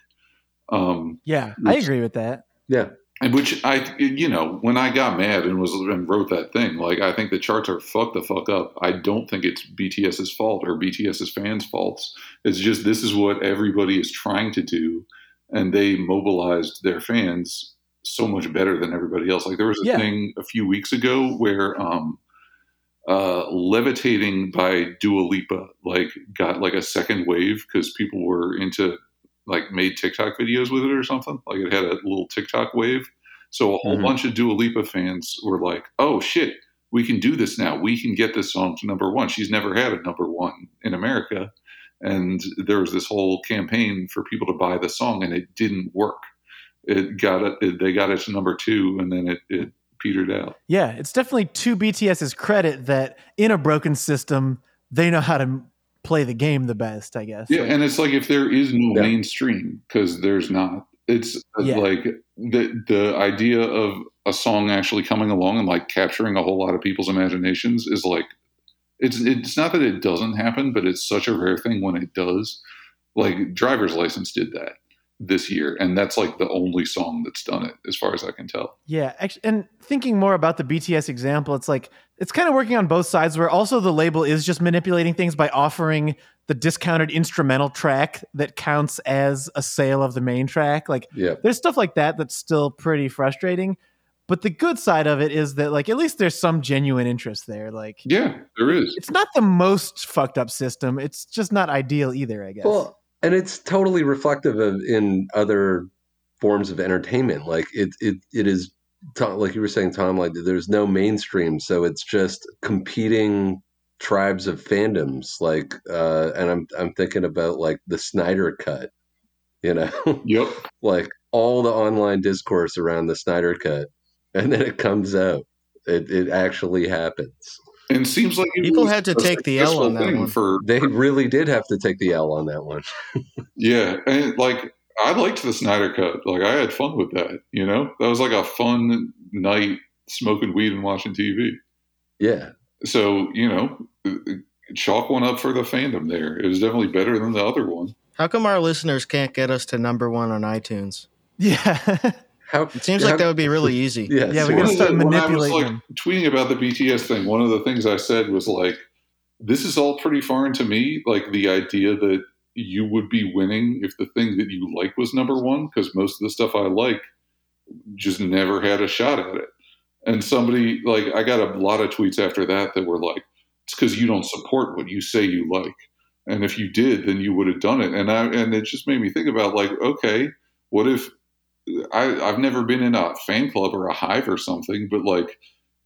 Um, Yeah, I agree with that. yeah. and which I, you know, when I got mad and was and wrote that thing, like I think the charts are fucked the fuck up. I don't think it's BTS's fault or BTS's fans' faults. It's just this is what everybody is trying to do, and they mobilized their fans so much better than everybody else. Like there was a Yeah. thing a few weeks ago where um, uh, "Levitating" by Dua Lipa like got like a second wave because people were into like made TikTok videos with it or something. Like it had a little TikTok wave. So a whole Mhm. bunch of Dua Lipa fans were like, "Oh shit, we can do this now. We can get this song to number one. She's never had a number one in America." And there was this whole campaign for people to buy the song, and it didn't work. It got it. it they got it to number two, and then it, it petered out. Yeah, it's definitely to BTS's credit that in a broken system, they know how to play the game the best, I guess. Yeah, Like, and it's like if there is no Yeah. mainstream because there's not. It's uh, Yeah. like the the idea of a song actually coming along and like capturing a whole lot of people's imaginations is like it's it's not that it doesn't happen, but it's such a rare thing when it does. Like Driver's License did that this year, and that's like the only song that's done it, as far as I can tell. Yeah, actually, and thinking more about the BTS example, it's like it's kind of working on both sides. Where also the label is just manipulating things by offering the discounted instrumental track that counts as a sale of the main track. Like Yeah. there's stuff like that that's still pretty frustrating. But the good side of it is that like at least there's some genuine interest there. Like Yeah, there is. it's not the most fucked up system. It's just not ideal either, I guess. Well, and it's totally reflective of in other forms of entertainment. Like it, it, it is like you were saying, Tom. Like there's no mainstream, so it's just competing tribes of fandoms. Like, uh, and I'm I'm thinking about like the Snyder Cut. You know, *laughs* Yep. like all the online discourse around the Snyder Cut, and then it comes out. It it actually happens. And it seems like People had to take the L on that one. for They really did have to take the L on that one. *laughs* Yeah, and like I liked the Snyder Cut. Like I had fun with that. You know, that was like a fun night smoking weed and watching TV. Yeah, So you know, chalk one up for the fandom. There, it was definitely better than the other one. How come our listeners can't get us to number one on iTunes? yeah. *laughs* how It seems how- like that would be really easy. *laughs* Yeah, Yeah, we One gotta start the- when I was manipulating like them. tweeting about the BTS thing. One of the things I said was like, "This is all pretty foreign to me." Like the idea that you would be winning if the thing that you like was number one, because most of the stuff I like just never had a shot at it. And somebody like I got a lot of tweets after that that were like, "It's because you don't support what you say you like." And if you did, then you would have done it. And I and it just made me think about like, okay, what if I, I've never been in a fan club or a hive or something, but like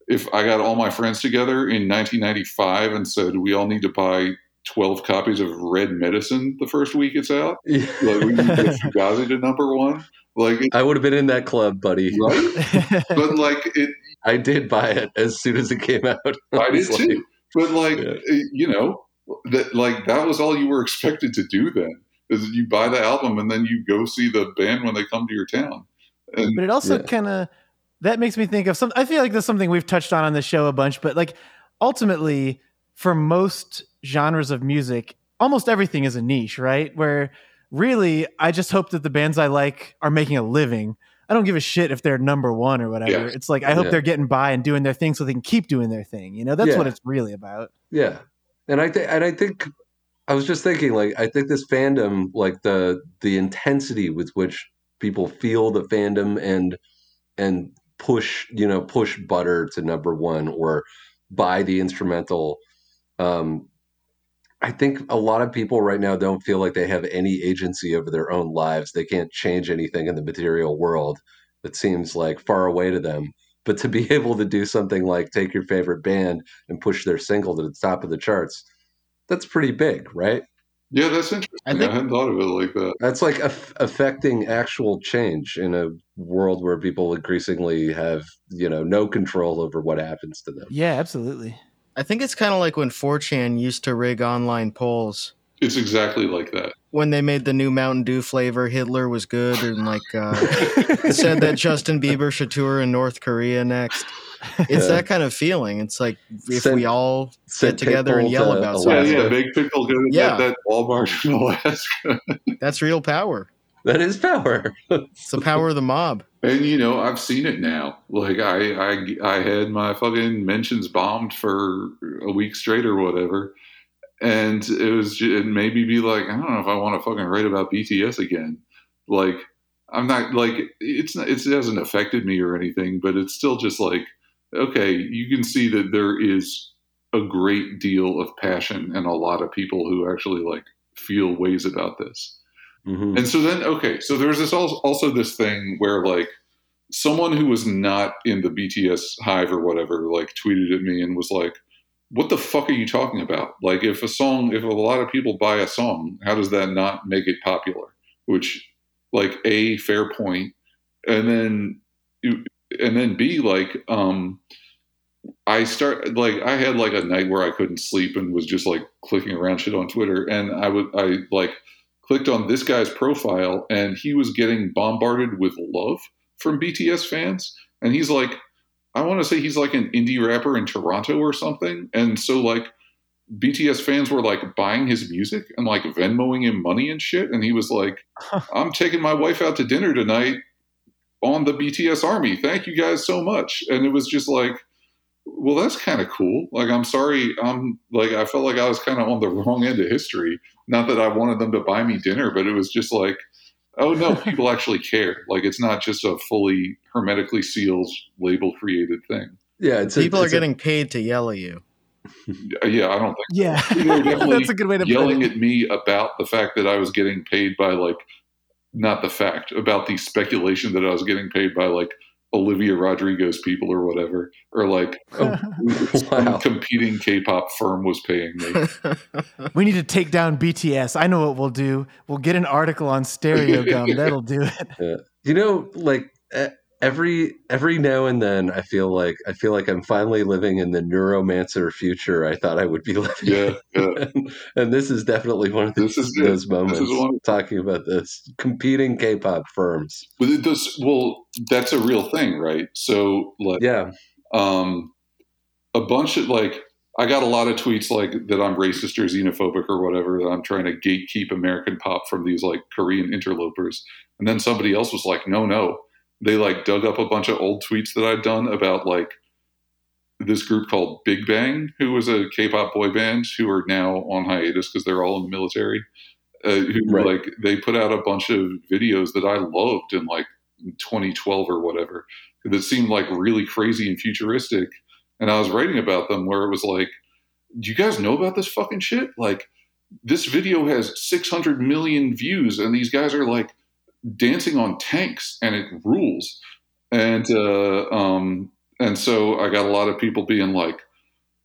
if I got all my friends together in 1995 and said we all need to buy 12 copies of Red Medicine the first week it's out, like we need to get Fugazi to number one. Like, it, I would have been in that club, buddy. right? *laughs* But like it, I did buy it as soon as it came out. *laughs* I did like, too. But like, Yeah. you know, that like that was all you were expected to do then. Is you buy the album and then you go see the band when they come to your town. And but it also Yeah. kind of that makes me think of some i feel like that's something we've touched on on the show a bunch but like ultimately for most genres of music almost everything is a niche right where really i just hope that the bands i like are making a living i don't give a shit if they're number one or whatever Yeah. it's like i hope Yeah. they're getting by and doing their thing so they can keep doing their thing you know that's Yeah. what it's really about Yeah, and I think and I think I was just thinking like I think this fandom like the the intensity with which people feel the fandom and and push you know push butter to number one or buy the instrumental. Um, I think a lot of people right now don't feel like they have any agency over their own lives. They can't change anything in the material world. It seems like far away to them. But to be *laughs* able to do something like take your favorite band and push their single to the top of the charts, that's pretty big, right? yeah, that's interesting. I, I hadn't thought of it like that. That's like aff- affecting actual change in a world where people increasingly have, you know, no control over what happens to them. yeah absolutely I think it's kind of like when 4chan used to rig online polls. It's exactly like that. When they made the new Mountain Dew flavor, Hitler was good, and like uh, *laughs* said that Justin Bieber should tour in North Korea next. It's Yeah. that kind of feeling. It's like if Send- we all Send get together and yell to about Yeah, something. Alaska. yeah. Big Pickle go to Yeah. that, that Walmart in Alaska. *laughs* That's real power. That is power. It's the power of the mob. And you know, I've seen it now. Like I, I, I had my fucking mentions bombed for a week straight or whatever, and it was ju- it made me be like, I don't know if I want to fucking write about BTS again. Like I'm not like it's not, it hasn't affected me or anything, but it's still just like okay, you can see that there is a great deal of passion and a lot of people who actually like feel ways about this. Mhm. And so then, okay, so there's this also, also this thing where like someone who was not in the BTS hive or whatever like tweeted at me and was like, "What the fuck are you talking about? Like, if a song, if a lot of people buy a song, how does that not make it popular?" Which, like, a fair point. point, and then, and then b like, um, I start like I had like a night where I couldn't sleep and was just like clicking around shit on Twitter, and I would I like clicked on this guy's profile and he was getting bombarded with love from BTS fans. And he's like, I want to say he's like an indie rapper in Toronto or something. And so, like, BTS fans were like buying his music and like Venmoing him money and shit. And he was like, *laughs* I'm taking my wife out to dinner tonight on the BTS army. Thank you guys so much. And it was just like, well, that's kind of cool. Like, I'm sorry. I'm like, I felt like I was kind of on the wrong end of history. Not that I wanted them to buy me dinner, but it was just like, oh no, *laughs* people actually care. Like, it's not just a fully hermetically sealed, label created thing. Yeah, it's a- People are it's a- getting paid to yell at you. *laughs* Yeah, I don't think yeah People are *laughs* definitely that's a good way to put yelling it at me about the fact that I was getting paid by like, not the fact about the speculation that I was getting paid by like Olivia Rodrigo's people or whatever, or like some *laughs* wow. competing K-pop firm was paying me. *laughs* We need to take down BTS. I know what we'll do. We'll get an article on Stereogum. *laughs* That'll do it. You know, like e- every every now and then, I feel like I feel like I'm finally living in the neuromancer future I thought I would be *laughs* living. Yeah, yeah. in. *laughs* and this is definitely one of This is those moments. One. talking about this competing K-pop firms. But it does. Well, that's a real thing, right? So, like, Yeah, um, a bunch of like I got a lot of tweets like that I'm racist or xenophobic or whatever that I'm trying to gatekeep American pop from these like Korean interlopers. And then somebody else was like, no, no. They like dug up a bunch of old tweets that I'd done about like this group called Big Bang, who was a K-pop boy band who are now on hiatus because they're all in the military. Uh, who Right. like they put out a bunch of videos that I loved in like 2012 or whatever that seemed like really crazy and futuristic and I was writing about them where it was like, do you guys know about this fucking shit? Like, this video has 600 million views, and these guys are like dancing on tanks, and it rules. And uh, um, and so I got a lot of people being like,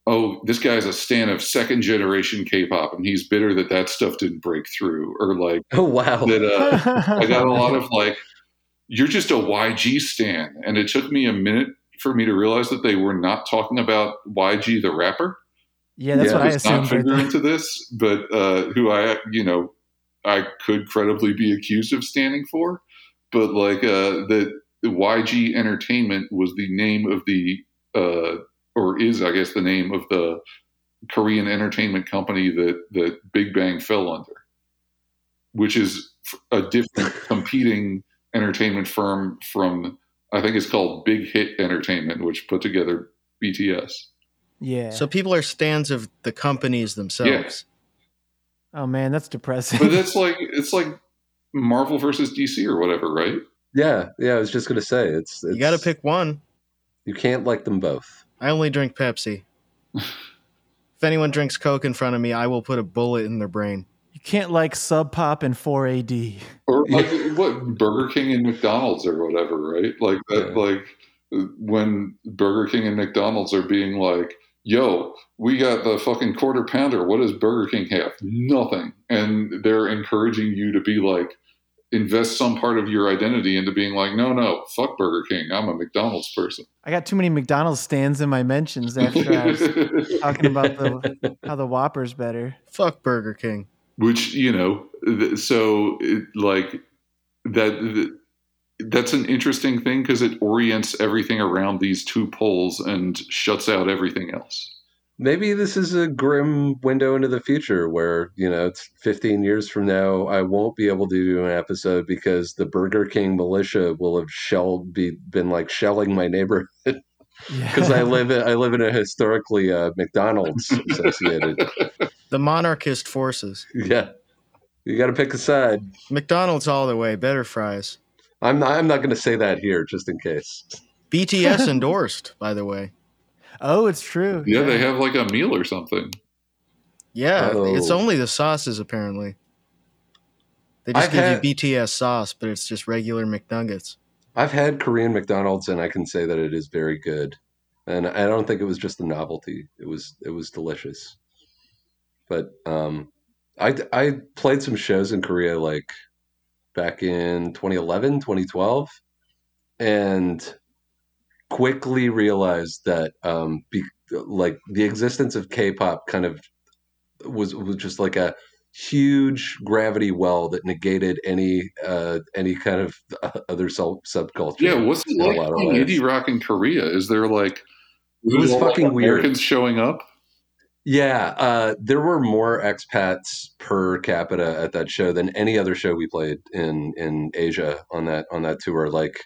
"Oh, this guy's a stan of second generation K-pop, and he's bitter that that stuff didn't break through," or like Oh wow. that. Uh, I got a lot of *laughs* like, "You're just a YG stan," and it took me a minute for me to realize that they were not talking about YG the rapper. yeah, that's Yeah, what I was not assumed. right figure into this, but uh, who I, you know, I could credibly be accused of standing for. But like uh, that, YG Entertainment was the name of the, uh, or is I guess the name of the Korean entertainment company that that Big Bang fell under, which is a different *laughs* competing entertainment firm from I think it's called Big Hit Entertainment, which put together BTS. Yeah. So people are stands of the companies themselves. Oh man, that's depressing. but that's *laughs* like it's like Marvel versus DC or whatever, right? Yeah, yeah. I was just gonna say it's, it's You got to pick one. You can't like them both. I only drink Pepsi. *laughs* if anyone drinks Coke in front of me, I will put a bullet in their brain. you can't like Sub Pop and 4AD. Or like *laughs* what Burger King and McDonald's or whatever, right? Like that, Yeah. like when Burger King and McDonald's are being like, "Yo, we got the fucking quarter pounder. What does Burger King have? Nothing." And they're encouraging you to be like, invest some part of your identity into being like, "No, no, fuck Burger King. I'm a McDonald's person." I got too many McDonald's stands in my mentions *laughs* after I was talking about the how the Whopper's better. Fuck Burger King. which you know th- so it, like that th- that's an interesting thing because it orients everything around these two poles and shuts out everything else Maybe this is a grim window into the future where, you know, it's 15 years from now, I won't be able to do an episode because the Burger King militia will have shelled, be, been like shelling my neighborhood Yeah. *laughs* because I live in, I live in a historically uh, McDonald's associated. *laughs* The monarchist forces. yeah. You got to pick a side. McDonald's all the way. Better fries. I'm not, I'm not going to say that here just in case. BTS *laughs* endorsed, by the way. Oh, it's true. yeah they have like a meal or something Yeah, Oh. it's only the sauces apparently. They just I've give had- you BTS sauce, but it's just regular McNuggets. I've had Korean McDonald's and I can say that it is very good. And I don't think it was just the novelty. It was it was delicious. But um I I played some shows in Korea like back in 2011, 2012 and quickly realized that um be, like the existence of K-pop kind of was was just like a huge gravity well that negated any uh any kind of *laughs* other sub- subculture. yeah what's it like lot of playing indie rock in korea is there like It was fucking weird. americans showing up Yeah, uh, there were more expats per capita at that show than any other show we played in in Asia on that on that tour. Like,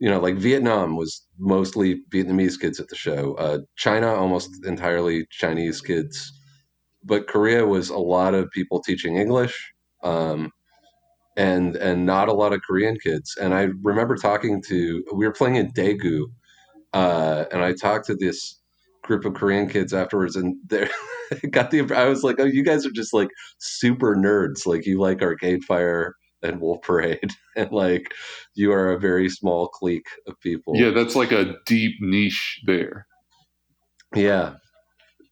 you know, like Vietnam was mostly Vietnamese kids at the show. Uh, China almost entirely Chinese kids, but Korea was a lot of people teaching English, um, and and not a lot of Korean kids. And I remember talking to we were playing in Daegu, uh, and I talked to this group of Korean kids afterwards, and they *laughs* got the. I was like, "Oh, you guys are just like super nerds. Like you like Arcade Fire and Wolf Parade, *laughs* and like you are a very small clique of people." yeah that's like a deep niche there yeah,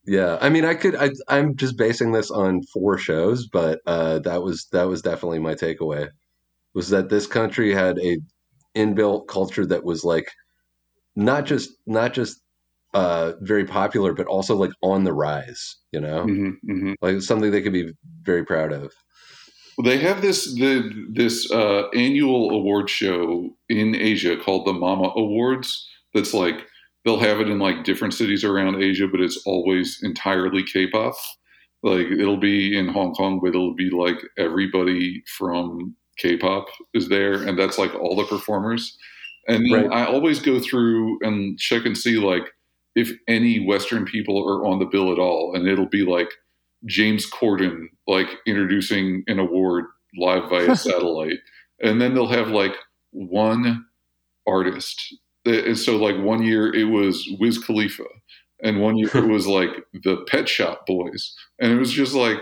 yeah. I mean, I could. I, I'm just basing this on four shows, but uh, that was that was definitely my takeaway. Was that this country had a inbuilt culture that was like not just not just uh, very popular, but also like on the rise. You know, hmm hmm like something they could be very proud of. Well, they have this the this uh, annual award show in Asia called the Mama Awards. That's like they'll have it in like different cities around Asia, but it's always entirely K-pop. Like it'll be in Hong Kong, but it'll be like everybody from K-pop is there, and that's like all the performers. And Right. I always go through and check and see like if any Western people are on the bill at all, and it'll be like James Corden like introducing an award live via *laughs* satellite, and then they'll have like one artist. And so like one year it was Wiz Khalifa, and one year it *laughs* was like the Pet Shop Boys, and it was just like,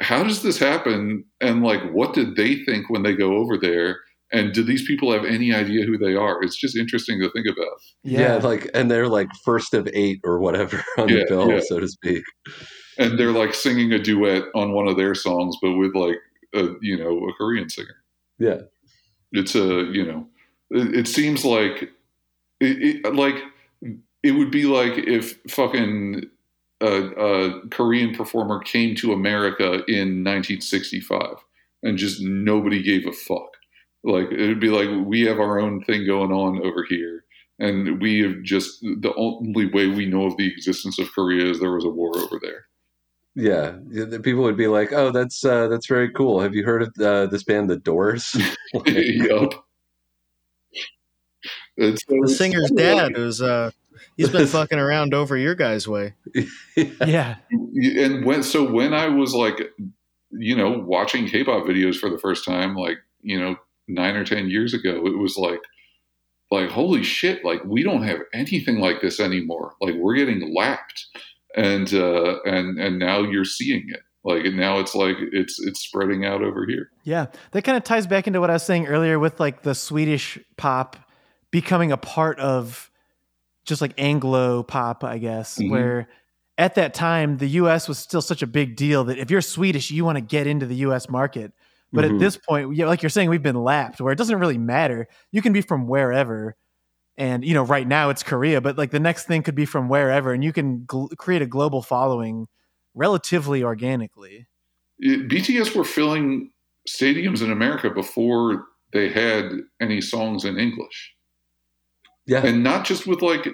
how does this happen? And like, what did they think when they go over there? And do these people have any idea who they are? It's just interesting to think about. Yeah. like and they're like first of eight or whatever *laughs* on Yeah, the bill, yeah. so to speak. And they're like singing a duet on one of their songs, but with like a you know a Korean singer. Yeah. It's a you know it, it seems like it, it like it would be like if fucking a, a Korean performer came to America in 1965 and just nobody gave a fuck. Like it would be like we have our own thing going on over here, and we have just the only way we know of the existence of Korea is there was a war over there. Yeah, Yeah, the people would be like, "Oh, that's uh, that's very cool. Have you heard of uh, this band, The Doors?" *laughs* *laughs* Like, yup. It's, The singer's dad was uh he's been fucking around over your guys' way. *laughs* Yeah. and when so when I was like, you know, watching K-pop videos for the first time, like you know, nine or ten years ago, it was like, like holy shit, like we don't have anything like this anymore. Like we're getting lapped, and uh, and and now you're seeing it. Like and now it's like it's it's spreading out over here. Yeah, that kind of ties back into what I was saying earlier with like the Swedish pop becoming a part of just like Anglo pop, I guess, Mhm. where at that time the US was still such a big deal that if you're Swedish, you want to get into the US market. But Mhm. at this point, yeah, like you're saying, we've been lapped where it doesn't really matter. You can be from wherever. And, you know, right now it's Korea, but like the next thing could be from wherever and you can gl- create a global following relatively organically. It, BTS were filling stadiums in America before they had any songs in English. yeah, and not just with like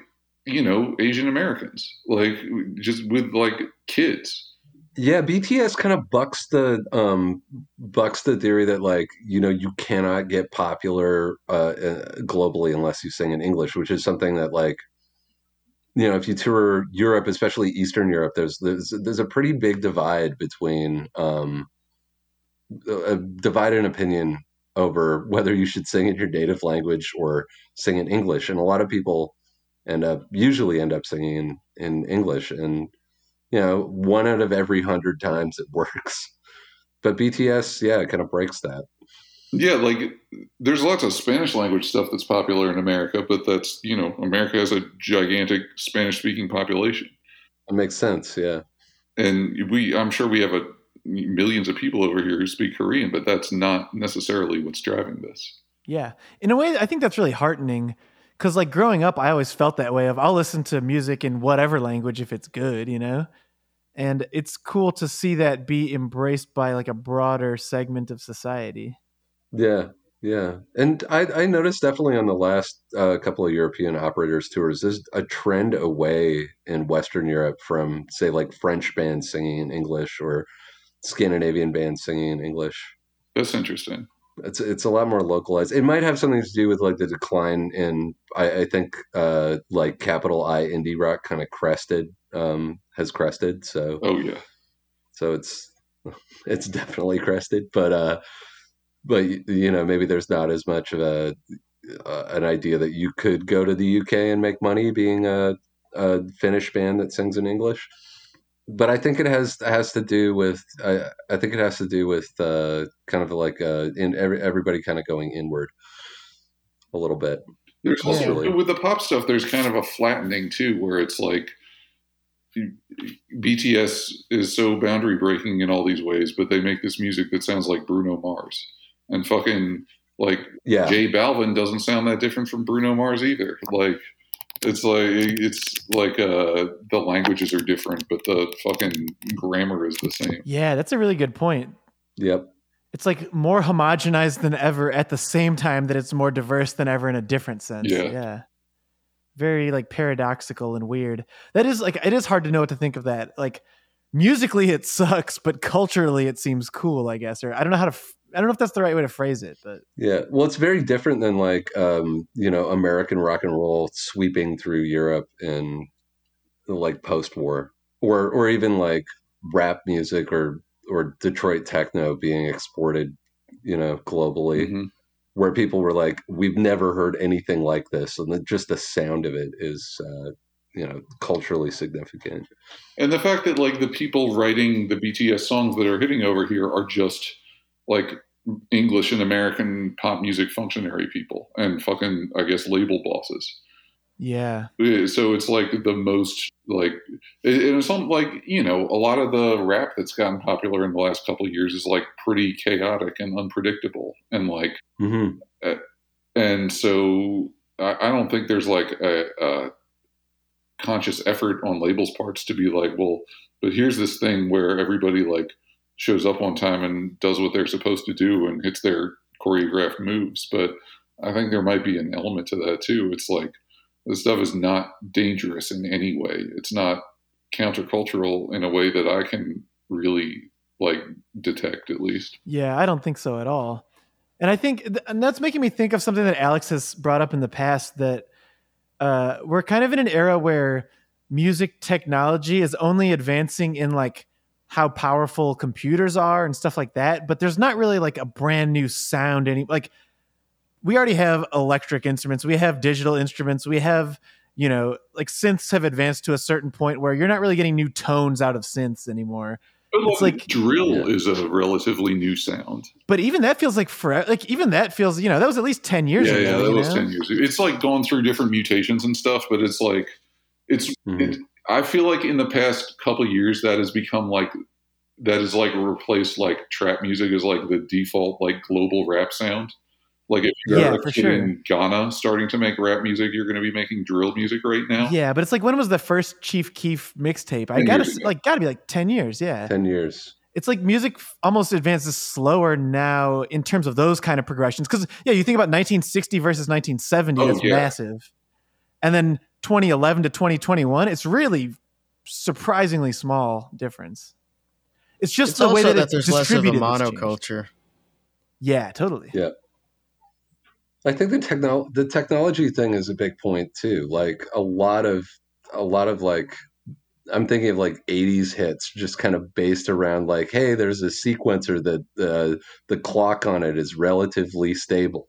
you know asian americans like just with like kids yeah. BTS kind of bucks the um bucks the theory that like you know you cannot get popular uh, uh, globally unless you sing in English, which is something that like you know if you tour Europe, especially Eastern Europe, there's there's there's a pretty big divide between um a divide in opinion over whether you should sing in your native language or sing in English, and a lot of people end up usually end up singing in, in English, and you know one out of every hundred times it works. But BTS, yeah, it kind of breaks that. yeah like there's lots of spanish language stuff that's popular in america but that's you know america has a gigantic spanish speaking population It makes sense, yeah. and we i'm sure we have a millions of people over here who speak korean but that's not necessarily what's driving this Yeah. In a way, I think that's really heartening because, like, growing up, I always felt that way of I'll listen to music in whatever language if it's good, you know? And it's cool to see that be embraced by like a broader segment of society. Yeah, yeah, and I I noticed definitely on the last uh, couple of European operators tours, there's a trend away in Western Europe from say like French bands singing in English or Scandinavian bands singing in English. that's interesting It's it's a lot more localized. It might have something to do with like the decline in I, I think uh, like capital I indie rock kind of crested um, has crested. So oh yeah so it's *laughs* it's definitely crested but uh but you know maybe there's not as much of a uh, an idea that you could go to the UK and make money being a, a Finnish band that sings in English but I think it has has to do with I, I think it has to do with uh, kind of like uh, in every, everybody kind of going inward a little bit There's also with the pop stuff. There's kind of a flattening too, where it's like BTS is so boundary breaking in all these ways, but they make this music that sounds like Bruno Mars, and fucking like yeah J Balvin doesn't sound that different from Bruno Mars either. Like it's like it's like uh the languages are different, but the fucking grammar is the same. Yeah, that's a really good point. yep It's like more homogenized than ever at the same time that it's more diverse than ever in a different sense. Yeah. Yeah. Very like paradoxical and weird. That is like it is hard to know what to think of that. Like musically it sucks, but culturally it seems cool, I guess. Or I don't know how to f- I don't know if that's the right way to phrase it, but Yeah, well, it's very different than like um, you know American rock and roll sweeping through Europe in like post-war, or or even like rap music or or Detroit techno being exported, you know, globally, Mhm. where people were like, "We've never heard anything like this," and the, just the sound of it is, uh, you know, culturally significant. And the fact that like the people writing the BTS songs that are hitting over here are just like English and American pop music functionary people and fucking I guess label bosses. Yeah. So it's like the most like it's something like you know a lot of the rap that's gotten popular in the last couple of years is like pretty chaotic and unpredictable and like Mm-hmm. uh, and so I, I don't think there's like a, a conscious effort on labels parts to be like well but here's this thing where everybody like shows up on time and does what they're supposed to do and hits their choreographed moves but I think there might be an element to that too it's like this stuff is not dangerous in any way. It's not countercultural in a way that I can really like detect at least. Yeah, I don't think so at all. And I think and that's making me think of something that Alex has brought up in the past that uh, we're kind of in an era where music technology is only advancing in like how powerful computers are and stuff like that, but there's not really like a brand new sound any like we already have electric instruments, we have digital instruments, we have you know like synths have advanced to a certain point where you're not really getting new tones out of synths anymore. But It's like, like- drill is a relatively new sound. But even that feels like forever. Like even that feels, you know, that was at least ten years yeah, ago. yeah, that was know? ten years. ago. It's like gone through different mutations and stuff, but it's like it's. Mhm. It, I feel like in the past couple of years that has become like that is like replaced like trap music is like the default like global rap sound. Like if you're Yeah, a kid sure. in Ghana starting to make rap music, you're going to be making drill music right now. Yeah, but it's like when was the first Chief Keef mixtape? I gotta years s- ago. like gotta be like ten years. Yeah, Ten years. it's like music almost advances slower now in terms of those kind of progressions. Because yeah, you think about 1960 versus 1970, Oh, that's yeah. massive, and then 2011 to 2021, it's really surprisingly small difference. It's just It's the way that, that it's there's less of a distributed monoculture. Yeah, totally. Yeah. I think the techno the technology thing is a big point too. Like a lot of a lot of like I'm thinking of like 80s hits just kind of based around like hey there's a sequencer that uh, the clock on it is relatively stable.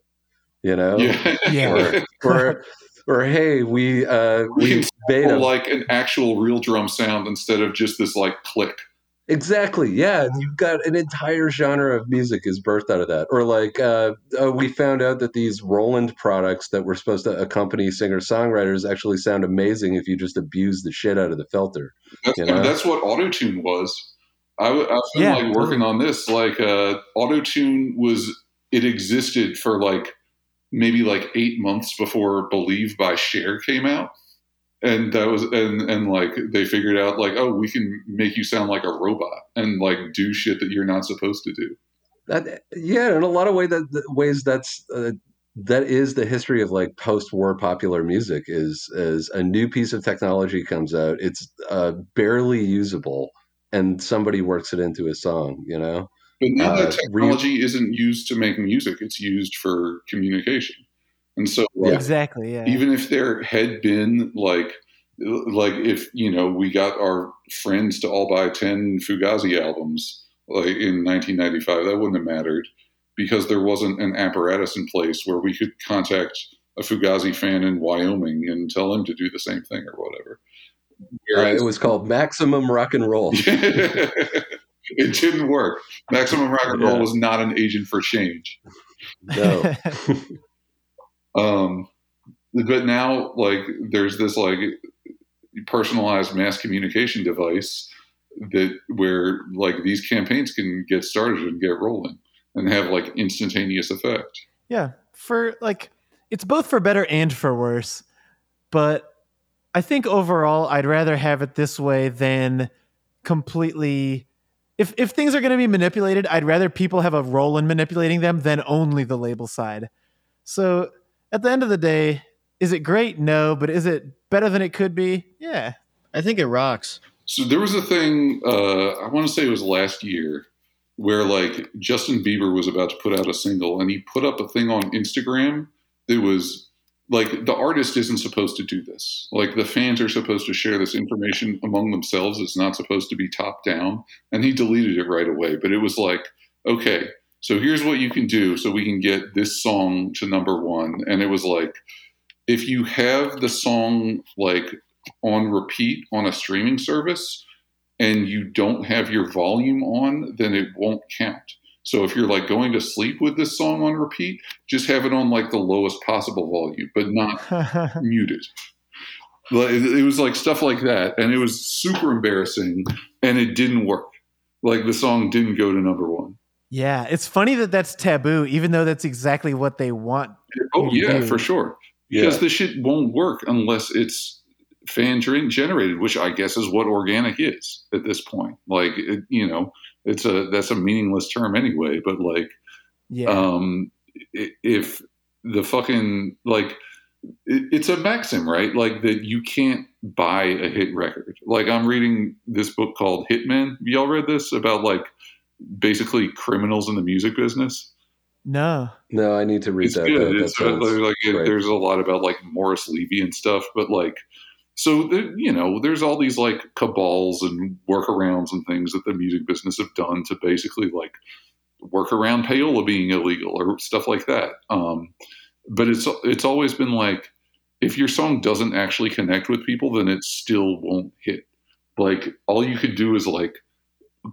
You know? Yeah. *laughs* Yeah. Or or *laughs* or hey we uh We we can made Or a like an actual real drum sound instead of just this like click. Exactly. Yeah, and you've got an entire genre of music is birthed out of that. Or like, uh, uh, we found out that these Roland products that were supposed to accompany singer songwriters actually sound amazing if you just abuse the shit out of the filter. That's, You know? that's what autotune was. I've been Yeah, like working on this. Like uh, autotune was it existed for like maybe like eight months before Believe by Cher came out. And that was and and like they figured out like oh we can make you sound like a robot and like do shit that you're not supposed to do. That yeah, in a lot of way that that- ways that's uh, that is the history of like post-war popular music is is a new piece of technology comes out, it's uh, barely usable, and somebody works it into a song. You know. But now Uh, that technology isn't used to make music; it's used for communication. And so, like, Exactly. Yeah. even if there had been like like if you know we got our friends to all buy 10 fugazi albums like in 1995 that wouldn't have mattered because there wasn't an apparatus in place where we could contact a fugazi fan in wyoming and tell him to do the same thing or whatever Uh, it was called Maximum Rock and Roll. *laughs* it didn't work maximum rock and roll Yeah. was not an agent for change No. *laughs* Um, but now, like, there's this like personalized mass communication device that where like these campaigns can get started and get rolling and have like instantaneous effect. Yeah, for like it's both for better and for worse. But I think overall I'd rather have it this way than completely if if things are going to be manipulated, I'd rather people have a role in manipulating them than only the label side. So, at the end of the day, is it great? No, but is it better than it could be? Yeah. I think it rocks. So there was a thing uh, I want to say it was last year where like Justin Bieber was about to put out a single and he put up a thing on Instagram that was like the artist isn't supposed to do this. Like the fans are supposed to share this information among themselves. It's not supposed to be top down. And he deleted it right away. But it was like, okay, so here's what you can do so we can get this song to number one. And it was like, if you have the song like on repeat on a streaming service and you don't have your volume on, then it won't count. So if you're like going to sleep with this song on repeat, just have it on like the lowest possible volume, but not *laughs* muted. Like, It was like stuff like that, and it was super embarrassing, and it didn't work. Like the song didn't go to number one. yeah, it's funny that that's taboo, even though that's exactly what they want. Oh yeah, do. for sure. Yeah. Because the shit won't work unless it's fan gen- generated, which I guess is what organic is at this point. Like it, you know, it's a that's a meaningless term anyway. But like, Yeah. um, if the fucking like, it's a maxim, right? Like that you can't buy a hit record. Like I'm reading this book called Hit Men. Y'all read this about like basically criminals in the music business? no. No, I need to read it's that. good. That, that it's like it, there's a lot about like Morris Levy and stuff, but like so you know there's all these like cabals and workarounds and things that the music business have done to basically like work around payola being illegal or stuff like that. Um, but it's it's always been like if your song doesn't actually connect with people, then it still won't hit. Like all you could do is like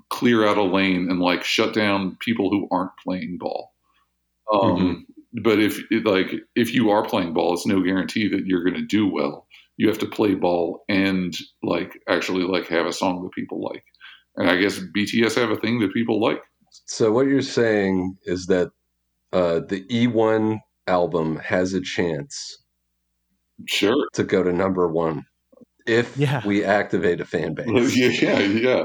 clear out a lane and like shut down people who aren't playing ball. Um, But if like if you are playing ball, it's no guarantee that you're going to do well. You have to play ball and like actually like have a song that people like. And I guess BTS have a thing that people like. So what you're saying is that uh, the E1 album has a chance Sure. to go to number one if Yeah. we activate a fan base. yeah, *laughs* yeah, yeah.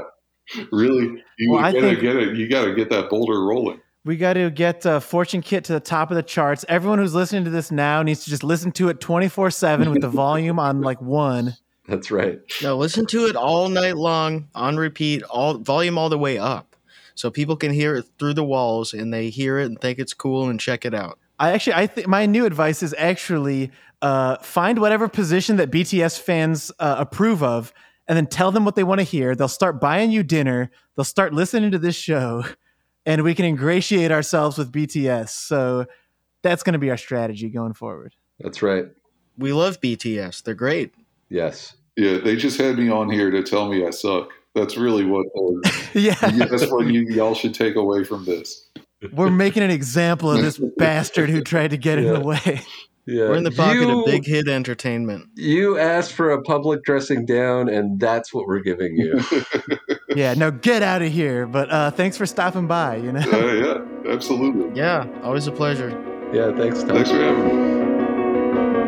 Really, you Well, I gotta think- get it. You got to get that boulder rolling. We got to get uh, Fortune Kit to the top of the charts. Everyone who's listening to this now needs to just listen to it 24 7 with the volume on like one. *laughs* That's right. No, listen to it all night long on repeat, all volume all the way up, so people can hear it through the walls and they hear it and think it's cool and check it out. I actually, I think my new advice is actually uh, find whatever position that BTS fans uh, approve of, and then tell them what they want to hear. They'll start buying you dinner. They'll start listening to this show, *laughs* and we can ingratiate ourselves with BTS. So that's going to be our strategy going forward. That's right. We love BTS; they're great. Yes. Yeah, they just had me on here to tell me I suck. That's really what. Uh, *laughs* yeah, that's what you, y'all should take away from this. we're making an example of this bastard who tried to get in the way. Yeah. We're in the pocket you, of big hit entertainment. You asked for a public dressing down, and that's what we're giving you. *laughs* Yeah, no, get out of here. But uh, thanks for stopping by. You know. Uh, yeah, absolutely. Yeah, always a pleasure. yeah. Thanks, Tom. Thanks for having me.